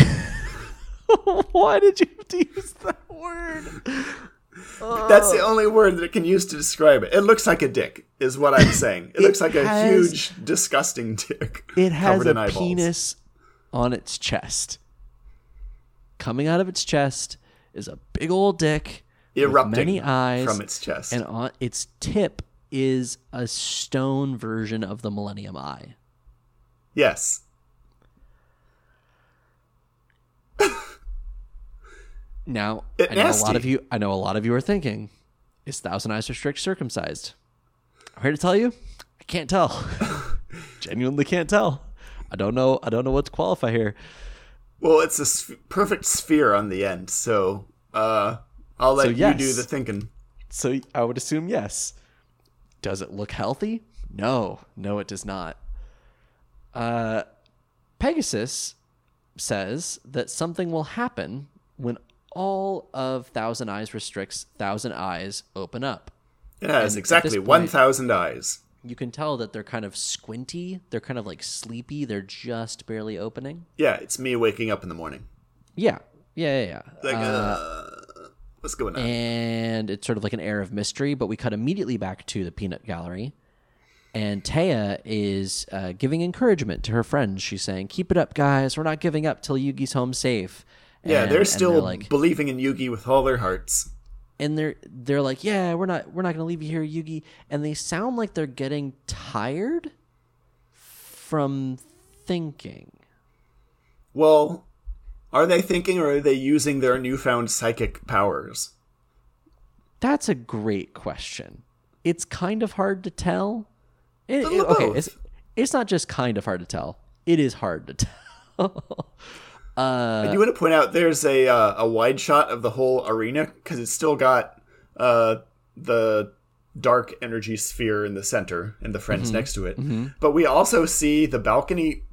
Why did you have [laughs] to use that word? That's the oh. only word that it can use to describe it. It looks like a dick, is what I'm saying. It, [laughs] looks like a huge, disgusting dick. It has a eyeballs. penis on its chest. Coming out of its chest is a big old dick erupting many eyes from its chest. and on its tip is a stone version of the Millennium Eye. yes. [laughs] Now, It I know a lot of you. I know a lot of you are thinking, "Is Thousand Eyes Restrict circumcised?" I'm here to tell you, I can't tell. [laughs] Genuinely can't tell. I don't know. I don't know what to qualify here. Well, it's a s- perfect sphere on the end, so uh, I'll let So, you do the thinking. So I would assume yes. Does it look healthy? No, no, it does not. Uh, Pegasus says that something will happen when all of Thousand Eyes restricts Thousand Eyes open up. It has exactly point- 1,000 eyes. You can tell that they're kind of squinty. They're kind of like sleepy. They're just barely opening. Yeah, it's me waking up in the morning. Yeah, yeah, yeah. yeah. Like, uh, what's going on? and it's sort of like an air of mystery. But we cut immediately back to the peanut gallery, and Taya is uh, giving encouragement to her friends. She's saying, "Keep it up, guys. We're not giving up till Yugi's home safe." Yeah, And- they're still like, believing in Yugi with all their hearts. and they're they're like, "Yeah, we're not we're not gonna leave you here, Yugi." And they sound like they're getting tired from thinking. Well, are they thinking or are they using their newfound psychic powers? That's a great question. It's kind of hard to tell. It- it- okay, it's it's not just kind of hard to tell. It is hard to [laughs] tell. I do want to point out there's a uh, a wide shot of the whole arena because it's still got uh, the dark energy sphere in the center and the Mm-hmm. friends next to it. But we also see the balcony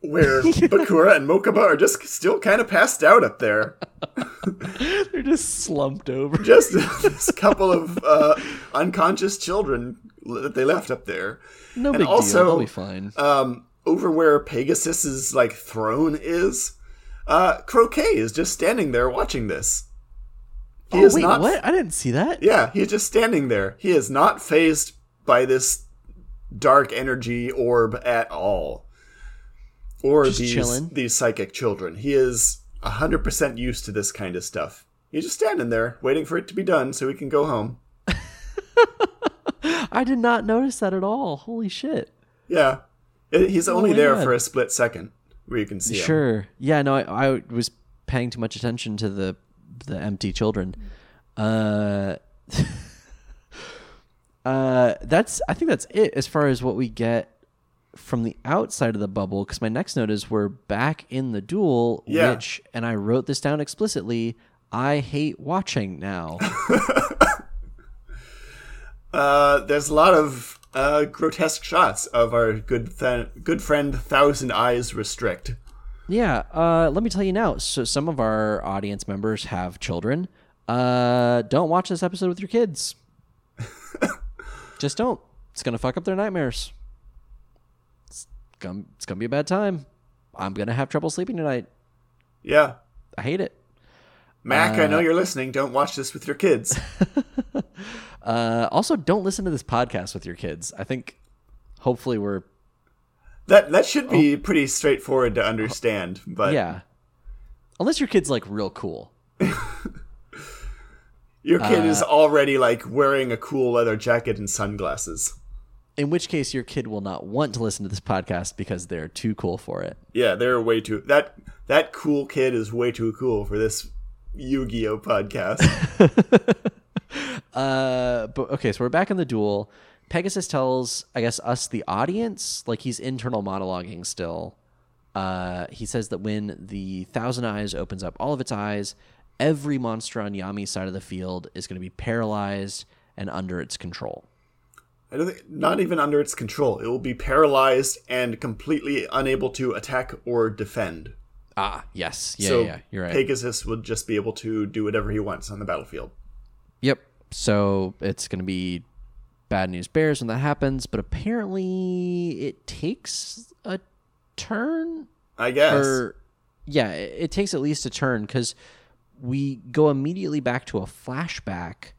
where [laughs] Bakura and Mokuba are just still kind of passed out up there. [laughs] They're just slumped over. Just [laughs] this couple of uh, unconscious children that they left up there. No and big also, deal. They'll be fine. um, over where Pegasus's like throne is, uh, Croquet is just standing there watching this. He oh is wait, not. what? I didn't see that. Yeah, he's just standing there. He is not fazed by this dark energy orb at all, or Just these chilling. these psychic children. He is hundred percent used to this kind of stuff. He's just standing there, waiting for it to be done so he can go home. [laughs] I did not notice that at all. Holy shit. Yeah, he's only my there for a split second where you can see. Sure. Yeah. No, I, I was paying too much attention to the the empty children. Uh, [laughs] uh, that's. I think that's it as far as what we get from the outside of the bubble. Because my next note is we're back in the duel, Yeah. which, and I wrote this down explicitly. I hate watching now. [laughs] Uh, there's a lot of uh, grotesque shots of our good th- good friend Thousand Eyes Restrict. Yeah, uh, let me tell you now. So some of our audience members have children. Uh, don't watch this episode with your kids. [laughs] Just don't. It's gonna fuck up their nightmares. It's gonna, it's gonna be a bad time. I'm gonna have trouble sleeping tonight. Yeah, I hate it. Mac, I know you're listening. Don't watch this with your kids. [laughs] Uh, also, don't listen to this podcast with your kids. I think, hopefully, we're That that should be pretty straightforward to understand. But yeah. Unless your kid's like real cool. [laughs] your kid Uh, is already like wearing a cool leather jacket and sunglasses. In which case, your kid will not want to listen to this podcast because they're too cool for it. Yeah, they're way too that that cool kid is way too cool for this Yu-Gi-Oh podcast. [laughs] Uh, but okay, so we're back in the duel. Pegasus tells, I guess, us the audience, like he's internal monologuing still. Uh, he says that when the Thousand Eyes opens up all of its eyes, every monster on Yami's side of the field is going to be paralyzed and under its control. I don't think not even under its control. It will be paralyzed and completely unable to attack or defend. Ah, yes, yeah, so yeah, you're right. Pegasus would just be able to do whatever he wants on the battlefield. Yep. So it's going to be bad news bears when that happens, but apparently it takes a turn I guess. or yeah, it, it takes at least a turn because we go immediately back to a flashback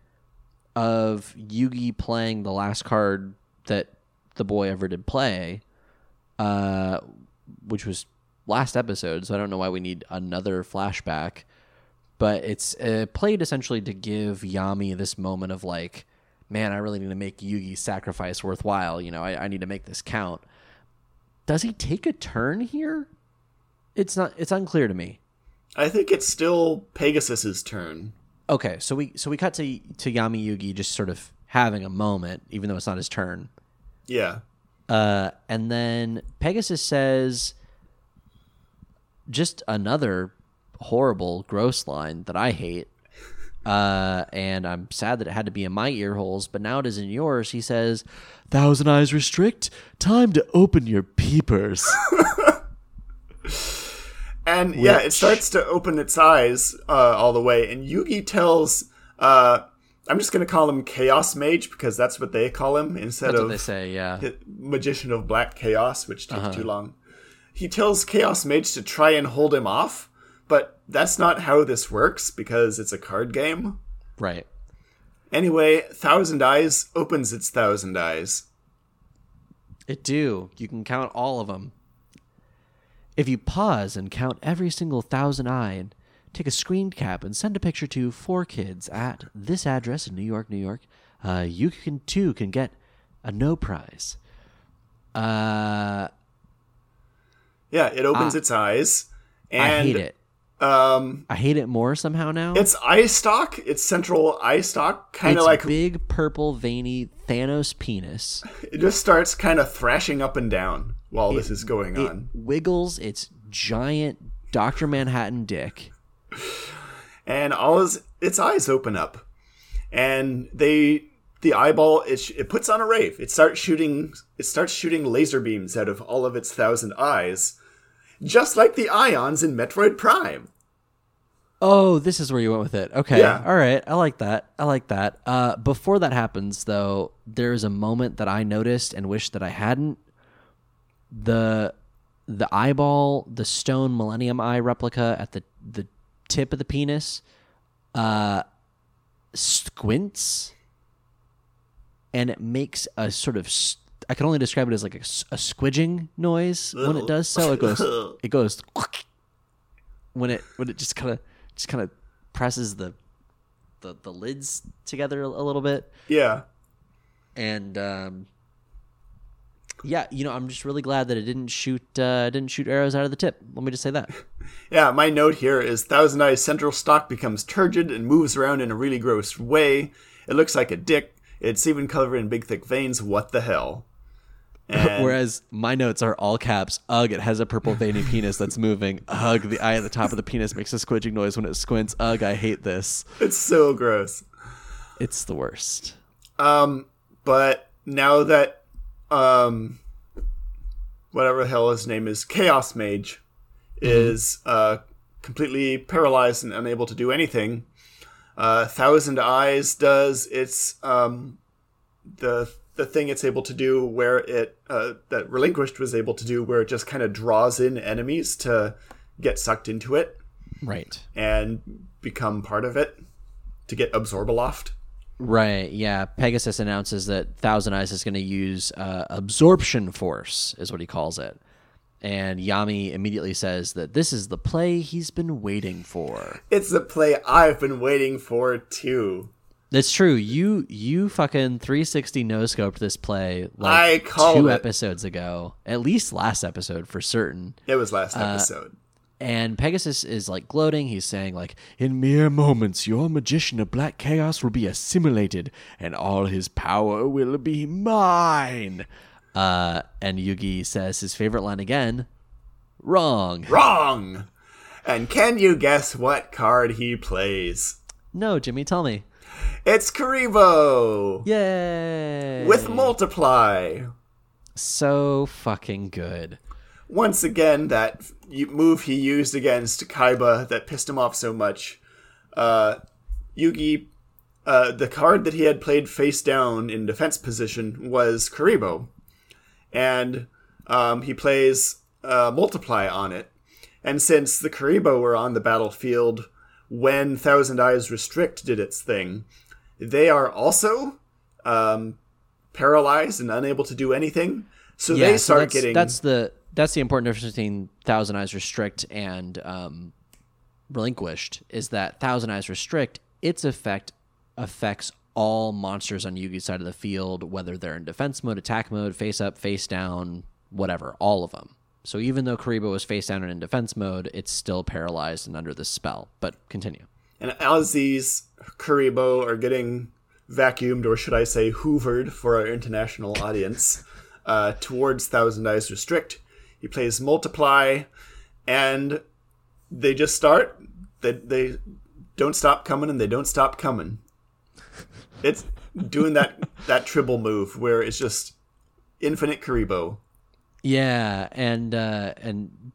of Yugi playing the last card that the boy ever did play, uh, which was last episode. So I don't know why we need another flashback, but it's uh, played essentially to give Yami this moment of like, man, I really need to make Yugi's sacrifice worthwhile. You know, I, I need to make this count. Does he take a turn here? It's not. It's unclear to me. I think it's still Pegasus's turn. Okay, so we so we cut to to Yami Yugi just sort of having a moment, even though it's not his turn. Yeah. Uh, and then Pegasus says, just another horrible, gross line that I hate. Uh, and I'm sad that it had to be in my ear holes, but now it is in yours. He says, Thousand Eyes Restrict, time to open your peepers. [laughs] And yeah, it starts to open its eyes uh, all the way. And Yugi tells, uh, I'm just going to call him Chaos Mage because that's what they call him instead That's of what they say, yeah. Magician of Black Chaos, which takes Uh-huh. too long. He tells Chaos Mage to try and hold him off, but that's not how this works because it's a card game. Right. Anyway, Thousand Eyes opens its Thousand Eyes. It do. You can count all of them. If you pause and count every single thousand eye and take a screen cap and send a picture to four kids at this address in New York, New York, uh, you can too can get a no prize. Uh, Yeah, it opens its eyes. And. I hate it. Um, I hate it more somehow now. its eye stalk, its central eye stalk, kind of like big purple veiny Thanos penis. [laughs] it just starts kind of thrashing up and down while this is going It on. wiggles its giant Doctor Manhattan dick. and all his, its eyes open up and they the eyeball it, it puts on a rave it starts shooting it starts shooting laser beams out of all of its thousand eyes just like the ions in metroid prime Oh, this is where you went with it. Okay. Yeah. All right. I like that. I like that. Uh, before that happens, though, there's a moment that I noticed and wish that I hadn't. The the eyeball, the stone Millennium Eye replica at the the tip of the penis, uh, squints, and it makes a sort of. s- I can only describe it as like a squidging noise when it does so. It goes. It goes. [laughs] When it when it just kind of just kind of presses the the the lids together a, a little bit yeah and um yeah you know i'm just really glad that it didn't shoot uh didn't shoot arrows out of the tip let me just say that [laughs] yeah my note here is thousand eyes central stock becomes turgid and moves around in a really gross way it looks like a dick it's even covered in big thick veins what the hell [laughs] and whereas my notes are all caps. Ugh it has a purple veiny [laughs] penis that's moving. Ugh the eye at the top of the penis makes a squidging noise when it squints. Ugh i hate this. It's so gross. It's the worst. Um, but now that um, whatever the hell his name is, Chaos Mage, is uh completely paralyzed and unable to do anything. Uh, Thousand Eyes does its um the the thing it's able to do where it uh, that Relinquished was able to do where it just kind of draws in enemies to get sucked into it right and become part of it to get Absorbaloft. Right. Yeah. Pegasus announces that Thousand Eyes is going to use uh, absorption force, is what he calls it. And Yami immediately says that this is the play he's been waiting for. It's the play I've been waiting for too. That's true. You you fucking 360 no scoped this play like two it. episodes ago, at least last episode for certain. It was Uh, last episode. And Pegasus is like gloating. He's saying like, "In mere moments, your magician of black chaos will be assimilated, and all his power will be mine." Uh, and Yugi says his favorite line again. Wrong. Wrong. And can you guess what card he plays? No, Jimmy, tell me. It's Kuriboh Yay! with Multiply. so fucking good. Once again, that move he used against Kaiba that pissed him off so much. Uh, Yugi, uh, the card that he had played face down in defense position was Kuriboh. And um, he plays uh, Multiply on it. And since the Kuriboh were on the battlefield when Thousand Eyes Restrict did its thing, they are also um, paralyzed and unable to do anything. So they so start that's, getting. that's the that's the important difference between Thousand Eyes Restrict and um, Relinquished is that Thousand Eyes Restrict its effect affects all monsters on Yugi's side of the field, whether they're in defense mode, attack mode, face up, face down, whatever, all of them. So even though Kuriboh was face down and in defense mode, it's still paralyzed and under the spell. But continue. And as these Kuriboh are getting vacuumed, or should I say hoovered for our international audience, [laughs] uh, towards Thousand Eyes Restrict, he plays Multiply, and they just start. They they don't stop coming and they don't stop coming. It's doing that that tribble move where it's just infinite Kuriboh. Yeah, and uh, and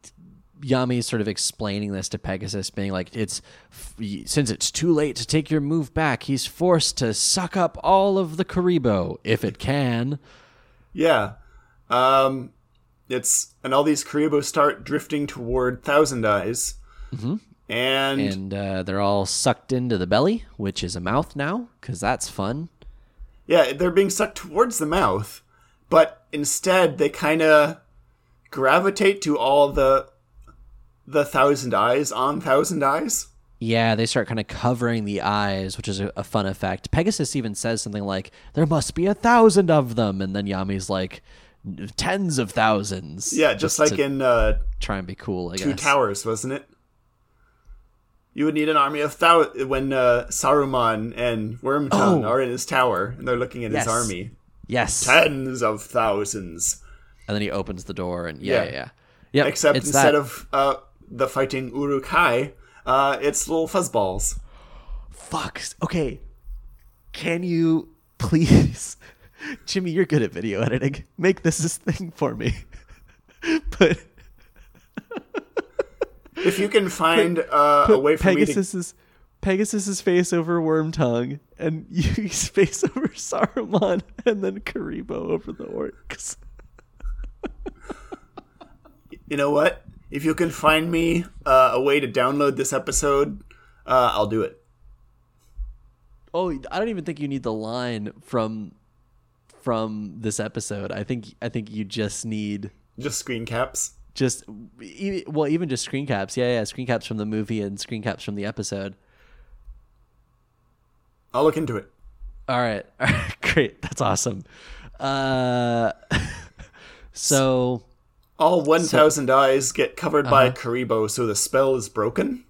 Yami's sort of explaining this to Pegasus, being like, "It's since it's too late to take your move back, he's forced to suck up all of the Kuriboh if it can." Yeah, um, it's and all these Kuriboh start drifting toward Thousand Eyes, mm-hmm. and and uh, they're all sucked into the belly, which is a mouth now, because that's fun. Yeah, they're being sucked towards the mouth, but instead they kind of gravitate to all the the thousand eyes on thousand eyes. Yeah, they start kind of covering the eyes, which is a, a, fun effect. Pegasus even says something like, "There must be a thousand of them," and then Yami's like, tens of thousands. Yeah, just, just like in uh, try and be cool. I Two guess. Towers, wasn't it? You would need an army of thousand when uh, Saruman and Wormtongue oh. are in his tower and they're looking at yes. his army. Yes, tens of thousands. And then he opens the door, and yeah, yeah, yeah. yeah. Except instead that. of uh, the fighting Uruk-hai, uh, it's little fuzzballs. Fuck. Okay. Can you please [laughs] Jimmy, you're good at video editing. Make this this thing for me. [laughs] but if you can find uh, a way for me to... Pegasus's face over Worm Tongue, and [laughs] Yugi's face over Saruman and then Kuriboh over the orcs. you know what? If you can find me uh, a way to download this episode, uh, I'll do it. Oh, I don't even think you need the line from from this episode. I think I think you just need just screen caps. Just well, even just screen caps. Yeah, yeah, screen caps from the movie and screen caps from the episode. I'll look into it. All right, [laughs] all right, great. That's awesome. Uh, [laughs] so all one thousand so, eyes get covered uh-huh. by Kuriboh, so the spell is broken.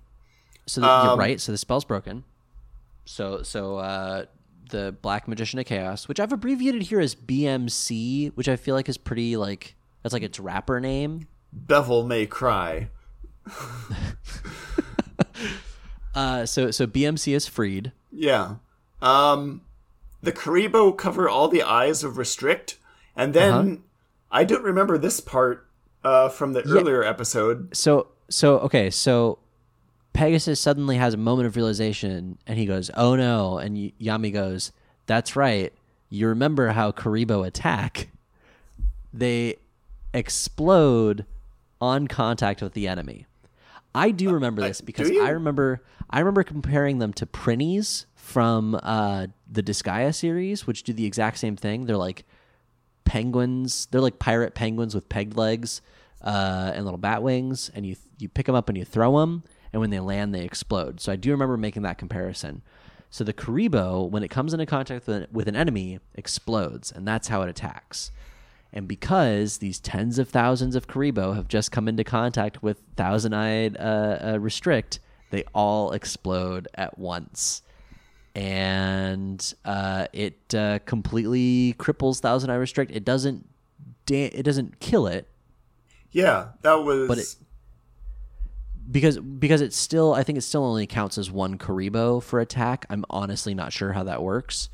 So the, um, you're right. So the spell's broken. So so uh, the Black Magician of Chaos, which I've abbreviated here as BMC, which I feel like is pretty like that's like its rapper name. Bevel may cry. [laughs] uh, so so BMC is freed. Yeah. Um, the Kuriboh cover all the eyes of Restrict, and then uh-huh. I don't remember this part uh, from the yeah. earlier episode. So so okay so Pegasus suddenly has a moment of realization and he goes, "Oh no!" And Yami goes, "That's right. You remember how Karibo attack? They explode on contact with the enemy." I do remember this because I remember I remember comparing them to Prinnies from uh, the Disgaea series, which do the exact same thing. They're like penguins. They're like pirate penguins with pegged legs uh, and little bat wings, and you you pick them up and you throw them and when they land, they explode. So I do remember making that comparison. So the Kuriboh, when it comes into contact with an enemy, explodes, and that's how it attacks. And because these tens of thousands of Kuriboh have just come into contact with Thousand Eyed uh, uh, Restrict, they all explode at once. And uh, it uh, completely cripples Thousand Eye Restrict. It doesn't, da- it doesn't kill it. Yeah, that was. But it, because because it's still I think it still only counts as one Kuriboh for attack. I'm honestly not sure how that works.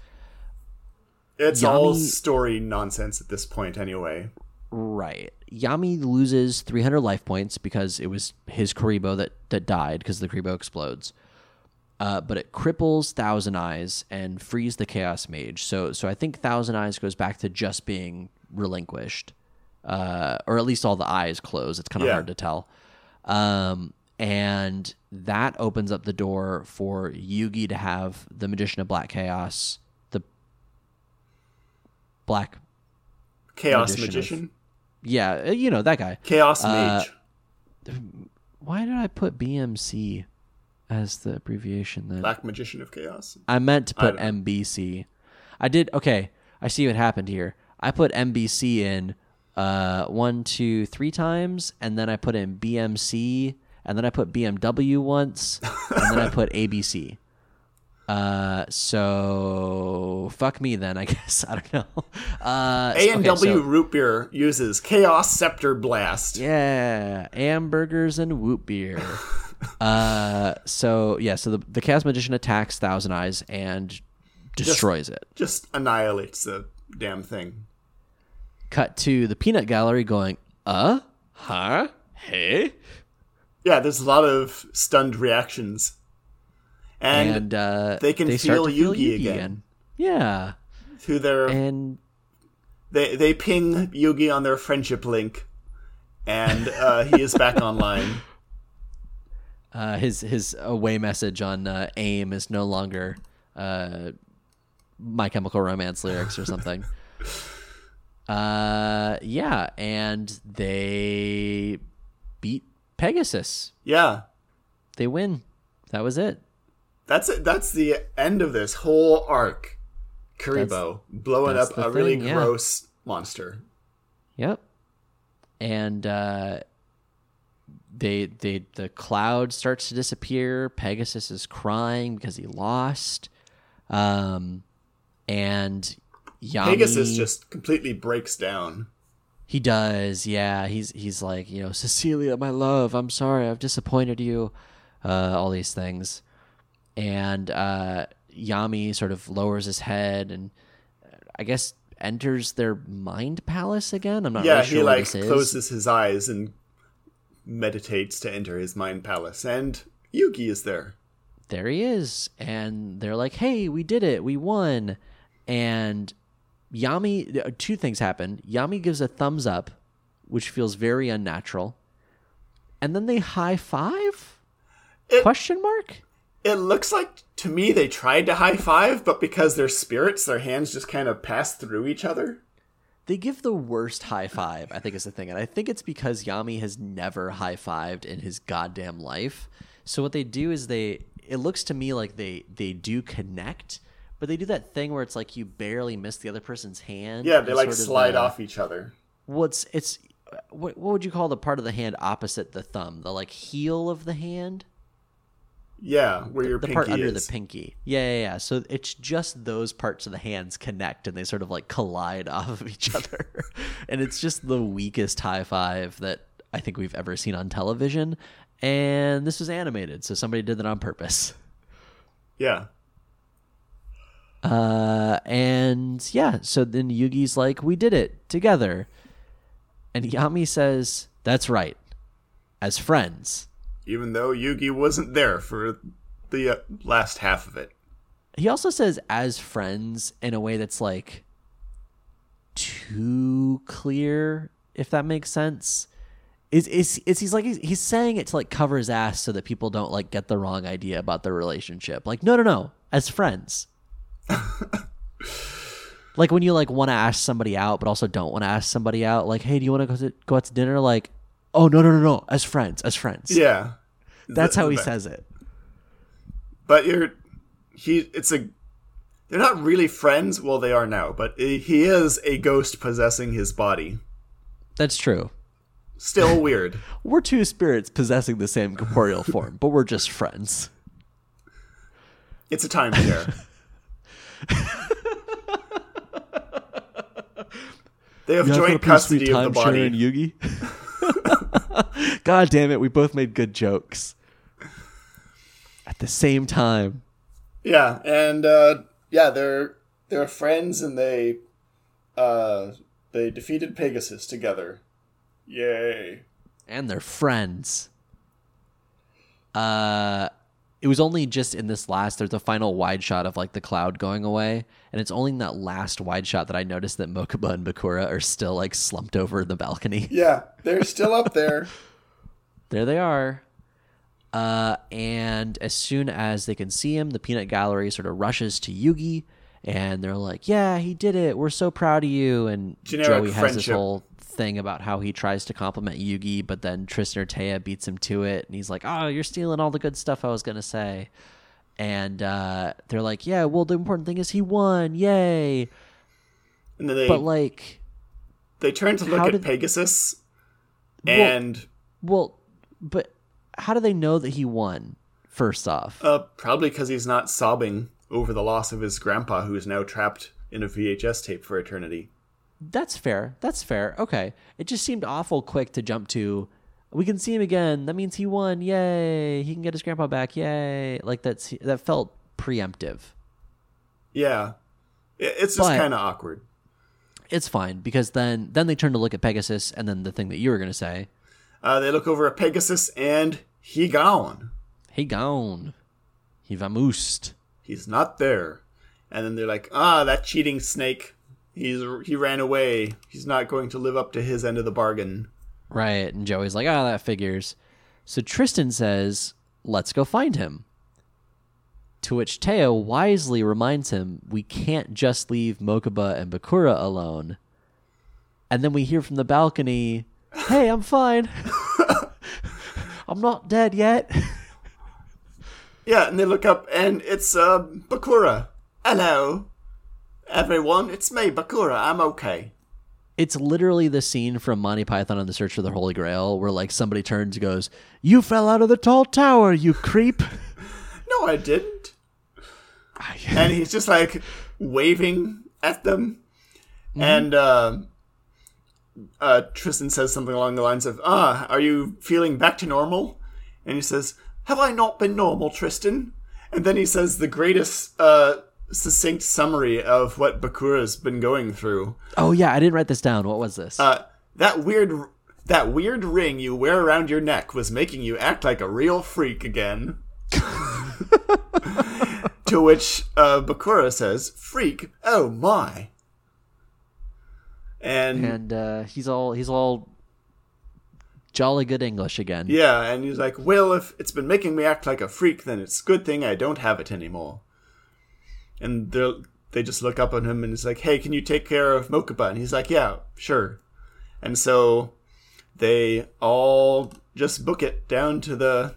It's Yami, all story nonsense at this point, anyway. Right. Yami loses 300 life points because it was his Kuriboh that that died because the Kuriboh explodes. Uh, but it cripples Thousand Eyes and frees the Chaos Mage. So so I think Thousand Eyes goes back to just being relinquished, uh, or at least all the eyes close. It's kind of yeah. hard to tell. Um, and that opens up the door for Yugi to have the Magician of Black Chaos, the Black Chaos Magician. magician? Of, yeah, uh, you know that guy. Chaos uh, Mage. Why did I put BMC as the abbreviation then? Black Magician of Chaos. I meant to put I MBC. I did. Okay, I see what happened here. I put MBC in uh, one, two, three times, and then I put in BMC and then I put BMW once, and then I put [laughs] ABC. Uh, so fuck me then. I [laughs] guess I don't know. Uh, A and W root beer uses Chaos Scepter Blast. Yeah, hamburgers and whoop beer. [laughs] uh, so yeah, so the the chaos magician attacks Thousand Eyes and destroys it. Just annihilates the damn thing. Cut to the peanut gallery, going, "Uh, huh, hey." Yeah, there's a lot of stunned reactions. And, And, uh, they can start feel to feel Yugi again. Yeah, through their and they they ping Yugi on their friendship link and uh, he is back [laughs] online. Uh, his his away message on uh, AIM is no longer uh, My Chemical Romance lyrics or something. [laughs] uh, yeah, and they beat Pegasus. Yeah. They win. That was it. That's it. That's the end of this whole arc. Kuriboh blowing up a really yeah. gross monster. Yep. And uh, they they the cloud starts to disappear. Pegasus is crying because he lost. Um, and Yami, Pegasus just completely breaks down. he does, yeah. He's he's like, you know, Cecilia, my love, I'm sorry, I've disappointed you. Uh, all these things, and uh, Yami sort of lowers his head and uh, I guess enters their mind palace again. I'm not yeah, really he sure what like this is. closes his eyes and meditates to enter his mind palace, and Yugi is there. there he is and they're like hey we did it we won. And yami uh, two things happen. Yami gives a thumbs up which feels very unnatural. And then they high five It- question mark? It looks like to me they tried to high five, but because they're spirits, their hands just kind of pass through each other. They give the worst high five i think is the thing and i think it's because yami has never high fived in his goddamn life. So what they do is they it looks to me like they they do connect but they do that thing where it's like you barely miss the other person's hand Yeah, they like of slide the- off each other. what's it's what, what would you call the part of the hand opposite the thumb? The like heel of the hand Yeah, where your the pinky part under is. the pinky. Yeah, yeah yeah. So it's just those parts of the hands connect and they sort of like collide [laughs] off of each other. [laughs] And it's just the weakest high five that i think we've ever seen on television. And this was animated so somebody did that on purpose. Yeah, Uh, and yeah, so then Yugi's like, "We did it together," and Yami says, "That's right, as friends." Even though Yugi wasn't there for the uh, last half of it. He also says, "As friends," in a way that's like too clear, if that makes sense. Is is is he's like he's, he's saying it to like cover his ass so that people don't like get the wrong idea about their relationship. Like, no, no, no, as friends. [laughs] like when you like want to ask somebody out, but also don't want to ask somebody out. Like, hey, do you want to go to go out to dinner? Like, oh no, no, no, no, as friends, as friends. Yeah, That's The- how he the- says it. But you're he. It's a. They're not really friends. Well, they are now, but he is a ghost possessing his body. That's true. Still [laughs] weird. We're two spirits possessing the same corporeal [laughs] form, but we're just friends. It's a time timeshare. [laughs] they have joint custody of the body. and Yugi. [laughs] God damn it, we both made good jokes. At the same time. Yeah, and uh, yeah, they're they're friends, and they uh, they defeated Pegasus together. Yay! And they're friends. Uh it was only just in this last there's a final wide shot of like the cloud going away. And it's only in that last wide shot that I noticed that Mokuba and Bakura are still like slumped over the balcony. [laughs] Yeah, they're still up there. there they are. Uh, and as soon as they can see him, the peanut gallery sort of rushes to Yugi, and they're like, "Yeah, he did it. We're so proud of you." And Generic Joey has this whole thing about how he tries to compliment Yugi, but then Tristan or Taya beats him to it, and he's like, "Oh, you're stealing all the good stuff I was gonna say." And uh, they're like, "Yeah, well, the important thing is he won. Yay!" And then they But like, they turn to look at Pegasus, Well- and well, but how do they know that he won? First off, uh, probably because he's not sobbing over the loss of his grandpa, who is now trapped in a VHS tape for eternity. That's fair. That's fair. Okay. It just seemed awful quick to jump to, we can see him again. That means he won. Yay! He can get his grandpa back. Yay! Like that's that felt preemptive. Yeah, it's just kind of awkward. It's fine because then then they turn to look at Pegasus and then the thing that you were gonna say, Uh, they look over at Pegasus and he gone. he gone, he vamoosed. He's not there. And then they're like, ah, that cheating snake. He's he ran away. He's not going to live up to his end of the bargain. Right. And Joey's like, ah, that figures. So Tristan says, let's go find him. To which Teo wisely reminds him, we can't just leave Mokuba and Bakura alone. And then we hear from the balcony, [laughs] hey, I'm fine. [laughs] I'm not dead yet. Yeah, and they look up and it's uh Bakura. Hello, everyone. It's me, Bakura. I'm okay. It's literally the scene from Monty Python on the Search for the Holy Grail where like somebody turns and goes, You fell out of the tall tower, you creep. [laughs] No, I didn't. [laughs] and he's just like waving at them. And uh, uh, Tristan says something along the lines of, "Ah, are you feeling back to normal?" And he says, "Have I not been normal, Tristan?" And then he says the greatest uh, succinct summary of what Bakura's been going through. oh yeah, I didn't write this down. What was this? Uh, that weird, that weird ring you wear around your neck was making you act like a real freak again. [laughs] to which uh, Bakura says, "Freak? Oh my!" And, and uh, he's all he's all jolly good English again. yeah, and he's like, "Well, if it's been making me act like a freak, then it's a good thing I don't have it anymore." And they they just look up on him and it's like, "Hey, can you take care of Mokuba?" And he's like, "Yeah, sure." And so they all just book it down to the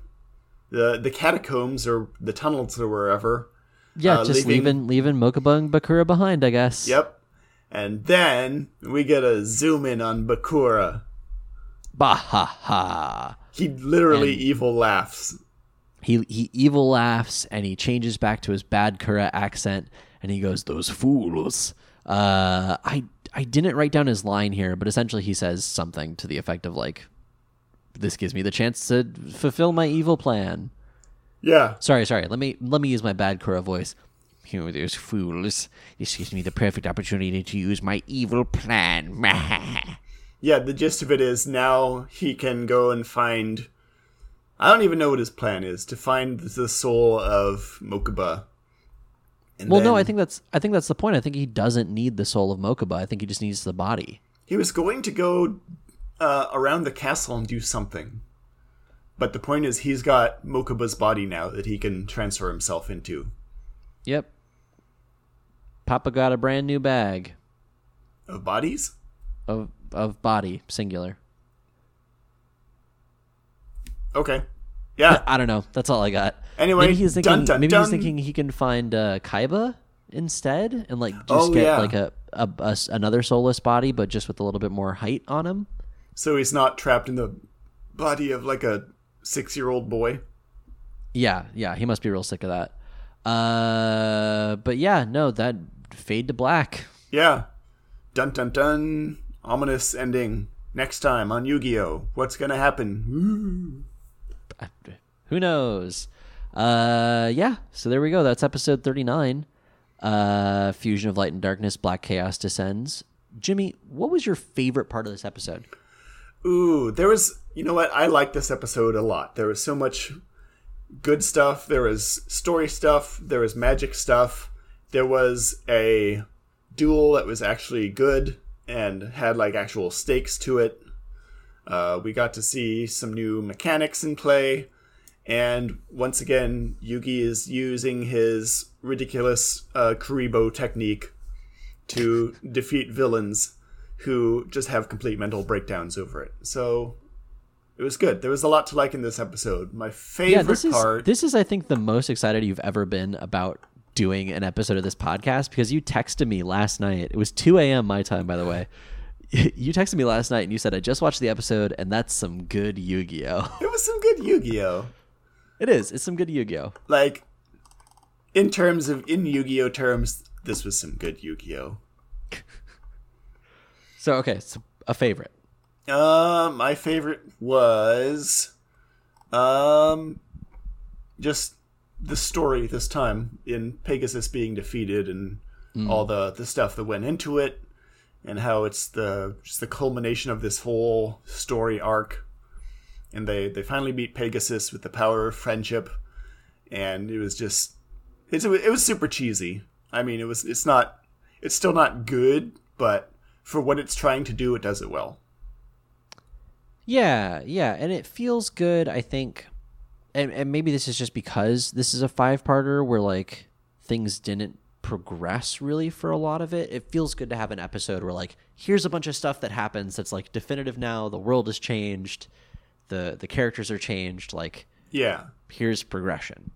the the catacombs or the tunnels or wherever. Yeah, uh, just leaving- leaving leaving Mokuba and Bakura behind, I guess. Yep. And then we get a zoom in on Bakura. Bah ha ha. He literally And- evil laughs. He he evil laughs and he changes back to his bad Kura accent and he goes, "Those fools." Uh, I I didn't write down his line here, but essentially he says something to the effect of like, "This gives me the chance to fulfill my evil plan." Yeah. Sorry, sorry. Let me let me use my bad Kura voice. You those fools. This gives me the perfect opportunity to use my evil plan. [laughs] Yeah, the gist of it is now he can go and find. I don't even know what his plan is to find the soul of Mokuba. Well, no, I think that's I think that's the point. I think he doesn't need the soul of Mokuba. I think he just needs the body. he was going to go uh, around the castle and do something. But the point is, he's got Mokuba's body now that he can transfer himself into. Yep. Papa got a brand new bag Of bodies? of of body singular. Okay. Yeah. I don't know. That's all I got. Anyway, maybe he's thinking. dun, dun, maybe dun. he's thinking he can find uh, Kaiba instead, and like just Oh, get yeah. like a, a, a another soulless body, but just with a little bit more height on him. so he's not trapped in the body of like a six year old boy. Yeah, yeah, he must be real sick of that. Uh, but yeah, no, that fade to black. Yeah. Dun dun dun. Ominous ending. Next time on Yu Gi Oh! What's gonna happen? [laughs] Who knows? Uh, yeah. So there we go. That's episode thirty-nine. Uh, fusion of light and darkness, black chaos descends. Jimmy, what was your favorite part of this episode? Ooh, there was. You know what? I like this episode a lot. There was so much good stuff. There was story stuff. There was magic stuff. There was a duel that was actually good and had like actual stakes to it. Uh, we got to see some new mechanics in play. And once again, Yugi is using his ridiculous uh, Kuriboh technique to defeat villains who just have complete mental breakdowns over it. So it was good. There was a lot to like in this episode. My favorite yeah, this is part. this is I think the most excited you've ever been about doing an episode of this podcast because you texted me last night. It was 2 a.m. my time, by the way. [laughs] You texted me last night and you said I just watched the episode and that's some good Yu-Gi-Oh. [laughs] it was some good Yu-Gi-Oh. It is. It's some good Yu-Gi-Oh. Like in terms of in Yu-Gi-Oh terms, this was some good Yu-Gi-Oh. [laughs] So okay, so a favorite. Uh, my favorite was, um, just the story this time in Pegasus being defeated and all the the stuff that went into it, and how it's the just the culmination of this whole story arc. And they they finally beat Pegasus with the power of friendship, and it was just it's it was super cheesy. I mean, it was it's not it's still not good, but for what it's trying to do, it does it well. Yeah, yeah, and it feels good. I think, and and maybe this is just because this is a five parter where like things didn't progress really for a lot of it. It feels good to have an episode where like here's a bunch of stuff that happens that's like definitive now. The world has changed, the the characters are changed. Like Yeah, here's progression.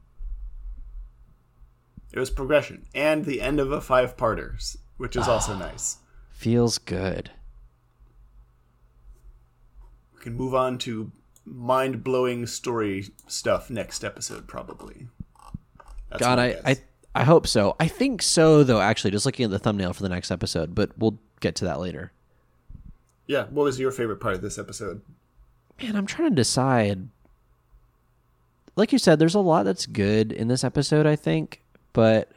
it was progression and the end of a five parters, which is also ah, nice. Feels good. We can move on to mind blowing story stuff next episode, probably. That's God, I. I I hope so. I think so though. Actually, just looking at the thumbnail for the next episode, but we'll get to that later. yeah. What was your favorite part of this episode? Man, I'm trying to decide. Like you said, there's a lot that's good in this episode, I think, but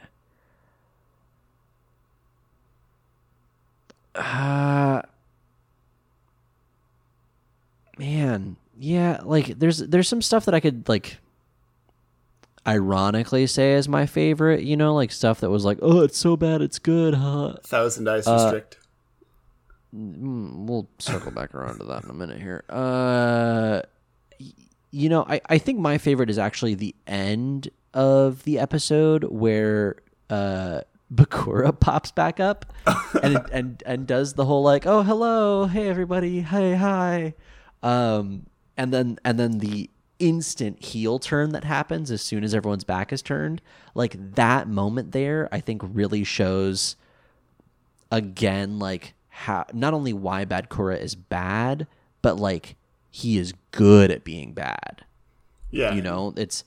uh man, yeah, like there's there's some stuff that I could like ironically say is my favorite, you know, like stuff that was like, "Oh, it's so bad, it's good." Huh? Thousand Eyes Uh, Restrict. Mm, we'll circle back around to that in a minute here. Uh, you know, I, I think my favorite is actually the end of the episode where uh Bakura [laughs] pops back up and and and does the whole like, oh hello, hey everybody, hey hi, um, and then and then the instant heel turn that happens as soon as everyone's back is turned, like that moment there, I think really shows again like how not only why bad Kura is bad, but like he is good at being bad. Yeah. You know, it's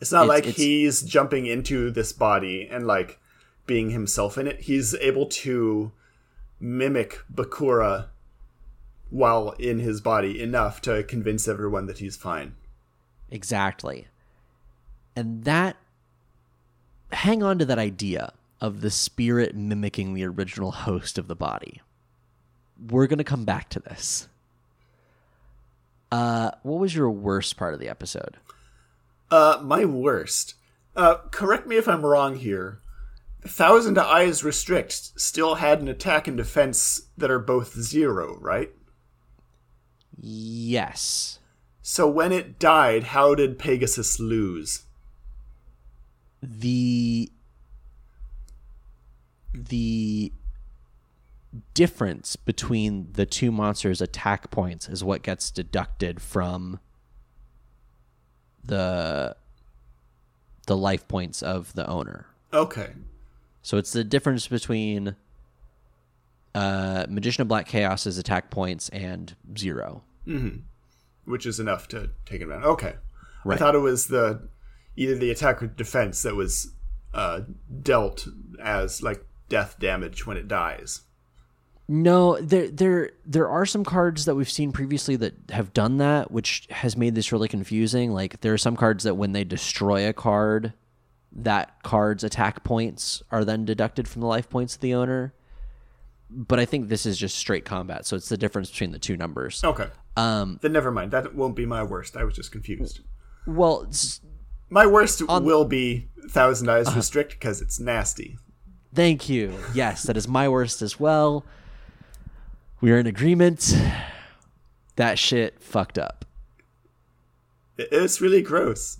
It's not It's- like it's- he's jumping into this body and like being himself in it. He's able to mimic Bakura while in his body enough to convince everyone that he's fine. exactly. And that hang on to that idea of the spirit mimicking the original host of the body. We're going to come back to this. Uh what was your worst part of the episode? Uh, my worst. Uh, correct me if I'm wrong here. Thousand Eyes Restrict still had an attack and defense that are both zero, right? Yes. So when it died, how did Pegasus lose? the the difference between the two monsters attack points is what gets deducted from the the life points of the owner Okay. so it's the difference between uh magician of black chaos's attack points and zero which is enough to take it down. Okay, I thought it was the either the attack or defense that was uh, dealt as like death damage when it dies. No, there there there are some cards that we've seen previously that have done that, which has made this really confusing. Like there are some cards that when they destroy a card, that card's attack points are then deducted from the life points of the owner. But I think this is just straight combat, so it's the difference between the two numbers. Okay, Um, then never mind. That won't be my worst. I was just confused. well, My worst will be Thousand Eyes Restrict because it's nasty. thank you. Yes, that is my worst as well. We are in agreement. That shit fucked up. It- It's really gross.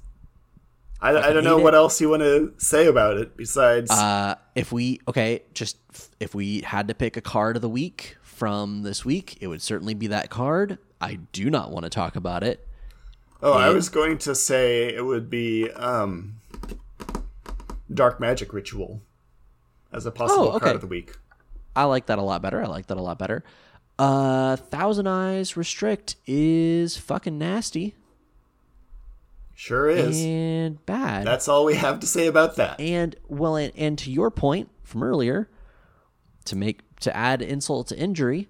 I, I don't know it. what else you want to say about it besides. Uh, if we okay, just f- if we had to pick a card of the week from this week, it would certainly be that card. I do not want to talk about it. oh, I was going to say it would be um, Dark Magic Ritual as a possible Oh, okay. card of the week. I like that a lot better. I like that a lot better. Uh, Thousand Eyes Restrict is fucking nasty Sure is. and bad. That's all we have to say about that. and well, and, and to your point from earlier, to make to add insult to injury,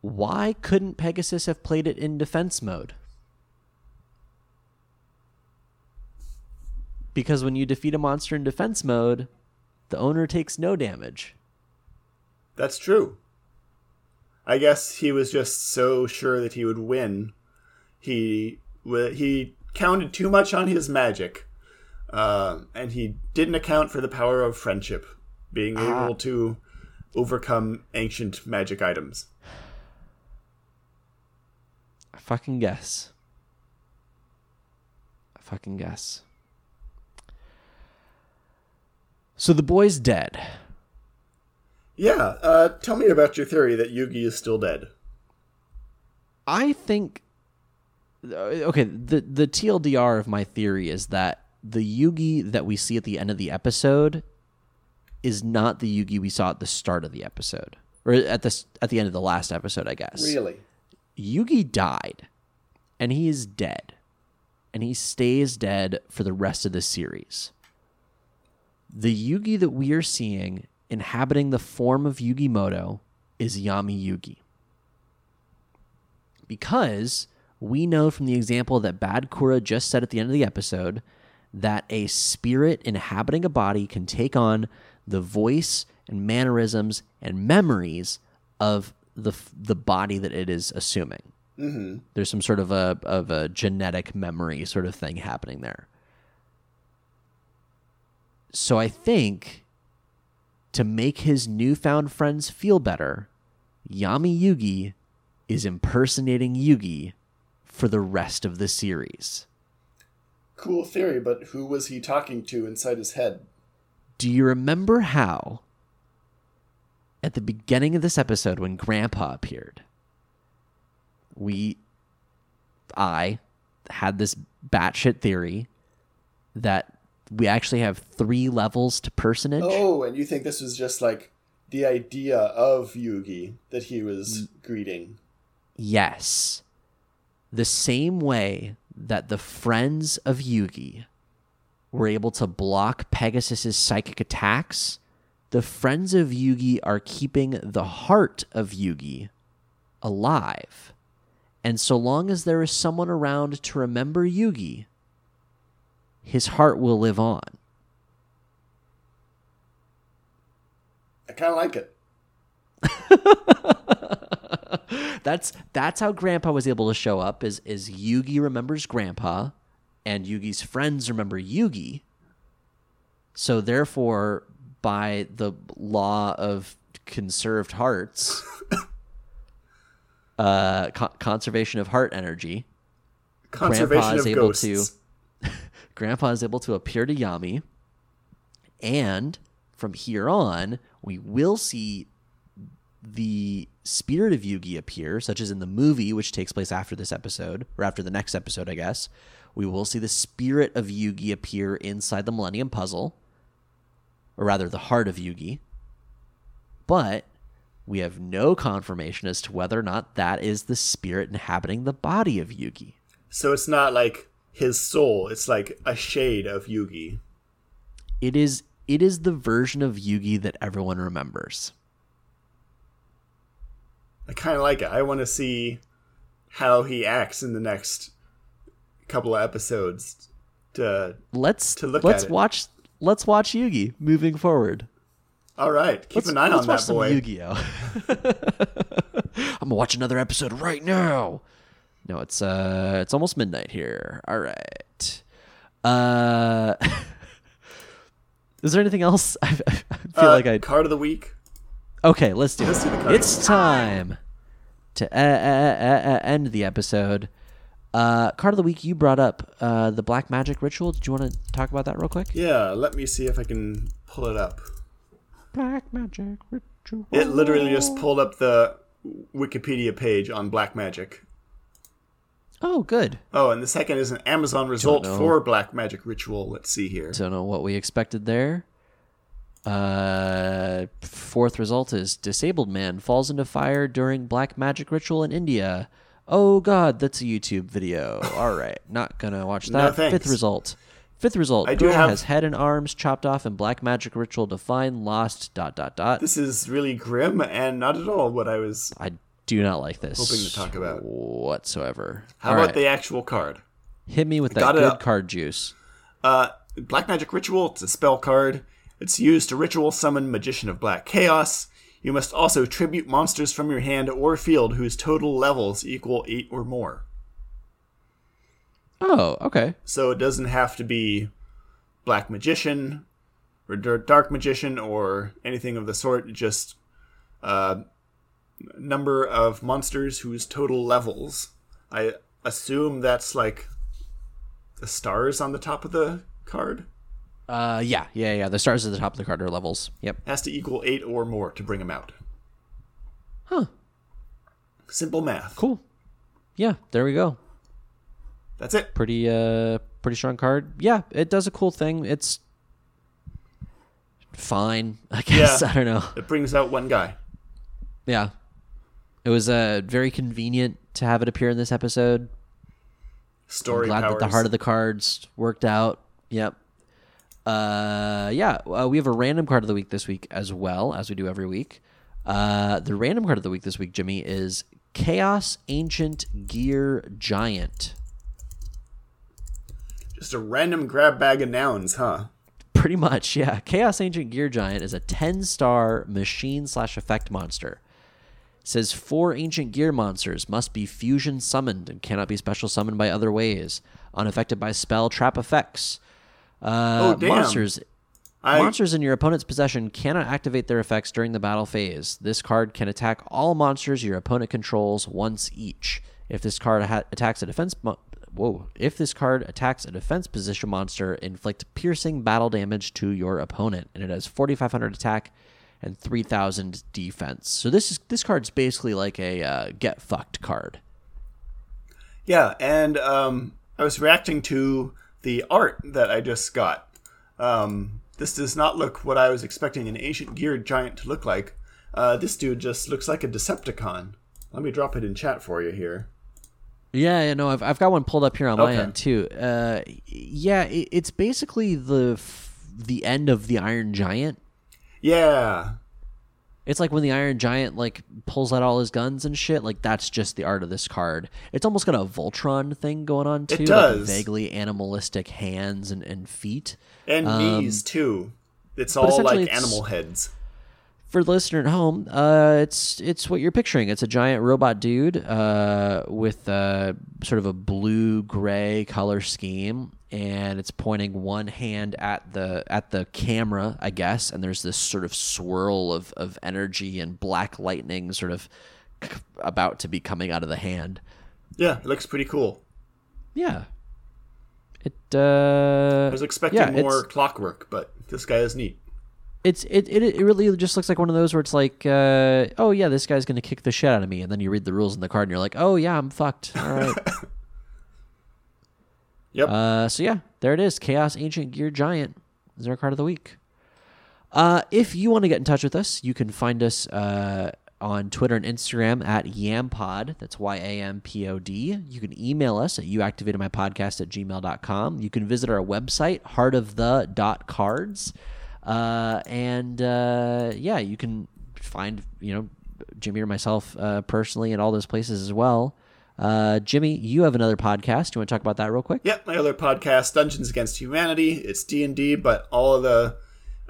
why couldn't Pegasus have played it in defense mode? Because when you defeat a monster in defense mode, the owner takes no damage. That's true. I guess he was just so sure that he would win. He he counted too much on his magic, uh, and he didn't account for the power of friendship, being able to overcome ancient magic items. Fucking guess. I fucking guess. So the boy's dead. Yeah, uh, tell me about your theory that Yugi is still dead. I think uh, okay, the the TLDR of my theory is that the Yugi that we see at the end of the episode is not the Yugi we saw at the start of the episode or at the at the end of the last episode, I guess. Really? Yugi died and he is dead. And he stays dead for the rest of the series. The Yugi that we are seeing inhabiting the form of Yugi Moto is Yami Yugi. Because we know from the example that Bad Kura just said at the end of the episode that a spirit inhabiting a body can take on the voice and mannerisms and memories of the the body that it is assuming. Mm-hmm. There's some sort of a of a genetic memory sort of thing happening there. So I think to make his newfound friends feel better, Yami Yugi is impersonating Yugi for the rest of the series. Cool theory, but who was he talking to inside his head? Do you remember how, at the beginning of this episode, when Grandpa appeared, we, I, had this batshit theory that we actually have three levels to personage? Oh, and you think this was just like the idea of Yugi that he was greeting? Yes. The same way that the friends of Yugi were able to block Pegasus's psychic attacks, the friends of Yugi are keeping the heart of Yugi alive. And so long as there is someone around to remember Yugi, his heart will live on. I kind of like it. [laughs] that's that's how grandpa was able to show up is is yugi remembers grandpa and yugi's friends remember yugi so therefore by the law of conserved hearts [coughs] uh co- conservation of heart energy Conservation Grandpa is of able ghosts. to- [laughs] grandpa is able to appear to yami and from here on we will see the spirit of Yugi appear, such as in the movie, which takes place after this episode, or after the next episode, I guess. We will see the spirit of Yugi appear inside the Millennium Puzzle, or rather, the heart of Yugi. But we have no confirmation as to whether or not that is the spirit inhabiting the body of Yugi. So it's not like his soul, it's like a shade of Yugi. It is it is the version of Yugi that everyone remembers. I kind of like it. I want to see how he acts in the next couple of episodes. To Let's To look let's at it. watch let's watch Yugi moving forward. all right, keep Let's, an eye let's on watch that some boy. Yu-Gi-Oh. [laughs] I'm gonna watch another episode right now. No, it's uh, it's almost midnight here. All right. Uh, [laughs] is there anything else? [laughs] I, I feel Uh, like I. card of the week. Okay, let's do Let's it. do the card. it's time to uh, uh, uh, uh, end the episode. Uh, card of the week. You brought up uh, the black magic ritual. Did you want to talk about that real quick? Yeah, let me see if I can pull it up. Black magic ritual. It literally just pulled up the Wikipedia page on Black Magic. Oh, good. Oh, and the second is an Amazon result for Black Magic Ritual. Let's see here. Don't know what we expected there. Uh, fourth result is disabled man falls into fire during black magic ritual in India. Oh God, that's a YouTube video. [laughs] All right, not gonna watch that. thanks. Fifth result. Fifth result. I do Girl have- has head and arms chopped off in black magic ritual to find lost. Dot dot dot. This is really grim and not at all what I was. I do not like this. Hoping to talk about. whatsoever. How All about right. the actual card? hit me with that Got good card juice? Uh, Black Magic Ritual, it's a spell card. It's used to ritual summon Magician of Black Chaos. You must also tribute monsters from your hand or field whose total levels equal 8 or more. Oh, okay. So it doesn't have to be Black Magician or Dark Magician or anything of the sort. Just uh, number of monsters whose total levels. I assume that's like the stars on the top of the card. Uh, yeah, yeah, yeah. The stars at the top of the card are levels. Yep. Has to equal 8 or more to bring them out. Huh. Simple math. Cool. Yeah, there we go. That's it. Pretty, uh, pretty strong card. Yeah, it does a cool thing. It's fine, [laughs] I guess. Yeah. I don't know. It brings out one guy. Yeah. It was uh, very convenient to have it appear in this episode. Story Glad powers. that the heart of the cards worked out. Yep. Uh, yeah, uh, we have a random card of the week this week as well as we do every week. Uh, the random card of the week this week, Jimmy, is Chaos Ancient Gear Giant. Just a random grab bag of nouns, huh? Pretty much, yeah. Chaos Ancient Gear Giant is a 10 star machine slash effect monster. It says four ancient gear monsters must be fusion summoned and cannot be special summoned by other ways, unaffected by spell trap effects. Uh, Oh. Monsters I Monsters in your opponent's possession cannot activate their effects during the battle phase. This card can attack all monsters your opponent controls once each. If this card ha- attacks a defense, mo- whoa! If this card attacks a defense position monster, inflict piercing battle damage to your opponent, and it has 4,500 attack and 3,000 defense. So this is this card's basically like a uh, get fucked card. Yeah, and um, I was reacting to the art that I just got. Um, this does not look what I was expecting an ancient geared giant to look like. Uh, this dude just looks like a Decepticon. Let me drop it in chat for you here. Yeah, yeah, no, I've I've got one pulled up here on my end too. Uh, yeah, it, it's basically the f- the end of the Iron Giant. Yeah, It's like when the Iron Giant like pulls out all his guns and shit. Like that's just the art of this card. It's almost got a Voltron thing going on too. like does. vaguely animalistic hands and, and feet. and knees too. It's all Um, like animal heads. For the listener at home, uh, it's it's what you're picturing. It's a giant robot dude uh, with uh, sort of a blue gray color scheme, and it's pointing one hand at the at the camera, I guess. And there's this sort of swirl of of energy and black lightning, sort of c- about to be coming out of the hand. Yeah, it looks pretty cool. Yeah. It. Uh, I was expecting yeah, more clockwork, but this guy is neat. It's it, it it really just looks like one of those where it's like, uh, oh yeah, this guy's gonna kick the shit out of me, and then you read the rules in the card and you're like, oh yeah, I'm fucked. [laughs] All right. Yep. uh, so yeah, there it is. Chaos Ancient Gear Giant is our card of the week. Uh, if you want to get in touch with us, you can find us uh, on Twitter and Instagram at Yampod. That's Y A M P O D. You can email us at youactivatedmypodcast at gmail.com. You can visit our website, heartofthe.cards. Uh, and uh, yeah, you can find, you know, Jimmy or myself uh, personally in all those places as well. Uh, Jimmy, you have another podcast. Do you want to talk about that real quick? Yep, my other podcast, Dungeons Against Humanity. It's D and D, but all of the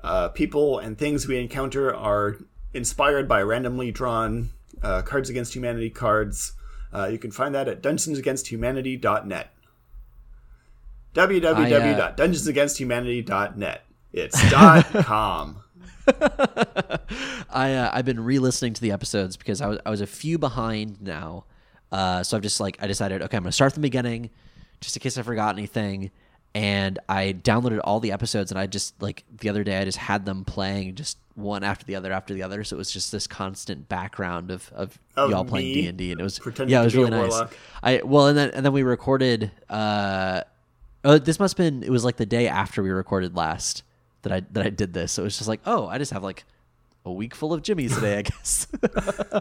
uh, people and things we encounter are inspired by randomly drawn uh, Cards Against Humanity cards. Uh, you can find that at dungeonsagainsthumanity.net. www.dungeonsagainsthumanity.net. It's dot [laughs] com. I uh, I've been re-listening to the episodes because I was I was a few behind now, uh, so I've just like I decided okay I'm gonna start from the beginning, just in case I forgot anything, and I downloaded all the episodes and I just like the other day I just had them playing just one after the other after the other, so it was just this constant background of of, Of y'all playing D and D and it was yeah it was really nice. I well and then and then we recorded. Uh, oh, this must have been it was like the day after we recorded last that I that I did this. So it was just like oh I just have like a week full of Jimmy's today, I [laughs] guess. [laughs]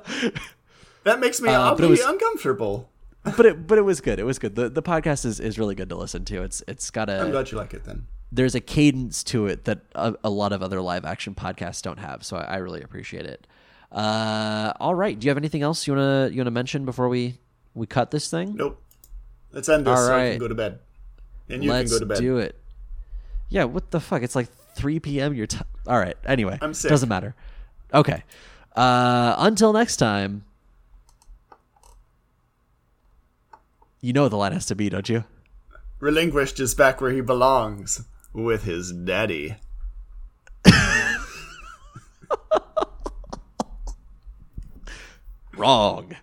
That makes me Uh, was- uncomfortable. but it but it was good. It was good. The the podcast is, is really good to listen to. It's it's got I'm glad you like it then. there's a cadence to it that a, a lot of other live action podcasts don't have. So I, I really appreciate it. Uh, all right. Do you have anything else you wanna you wanna mention before we we cut this thing? Nope. Let's end this All so I can go to bed. And you Let's can go to bed. do it. Yeah. What the fuck? It's like 3 p.m. Your time. All right. Anyway, I'm sick. Doesn't matter. Okay. Uh, until next time. You know the line has to be, don't you? Relinquished is back where he belongs with his daddy. [laughs] Wrong.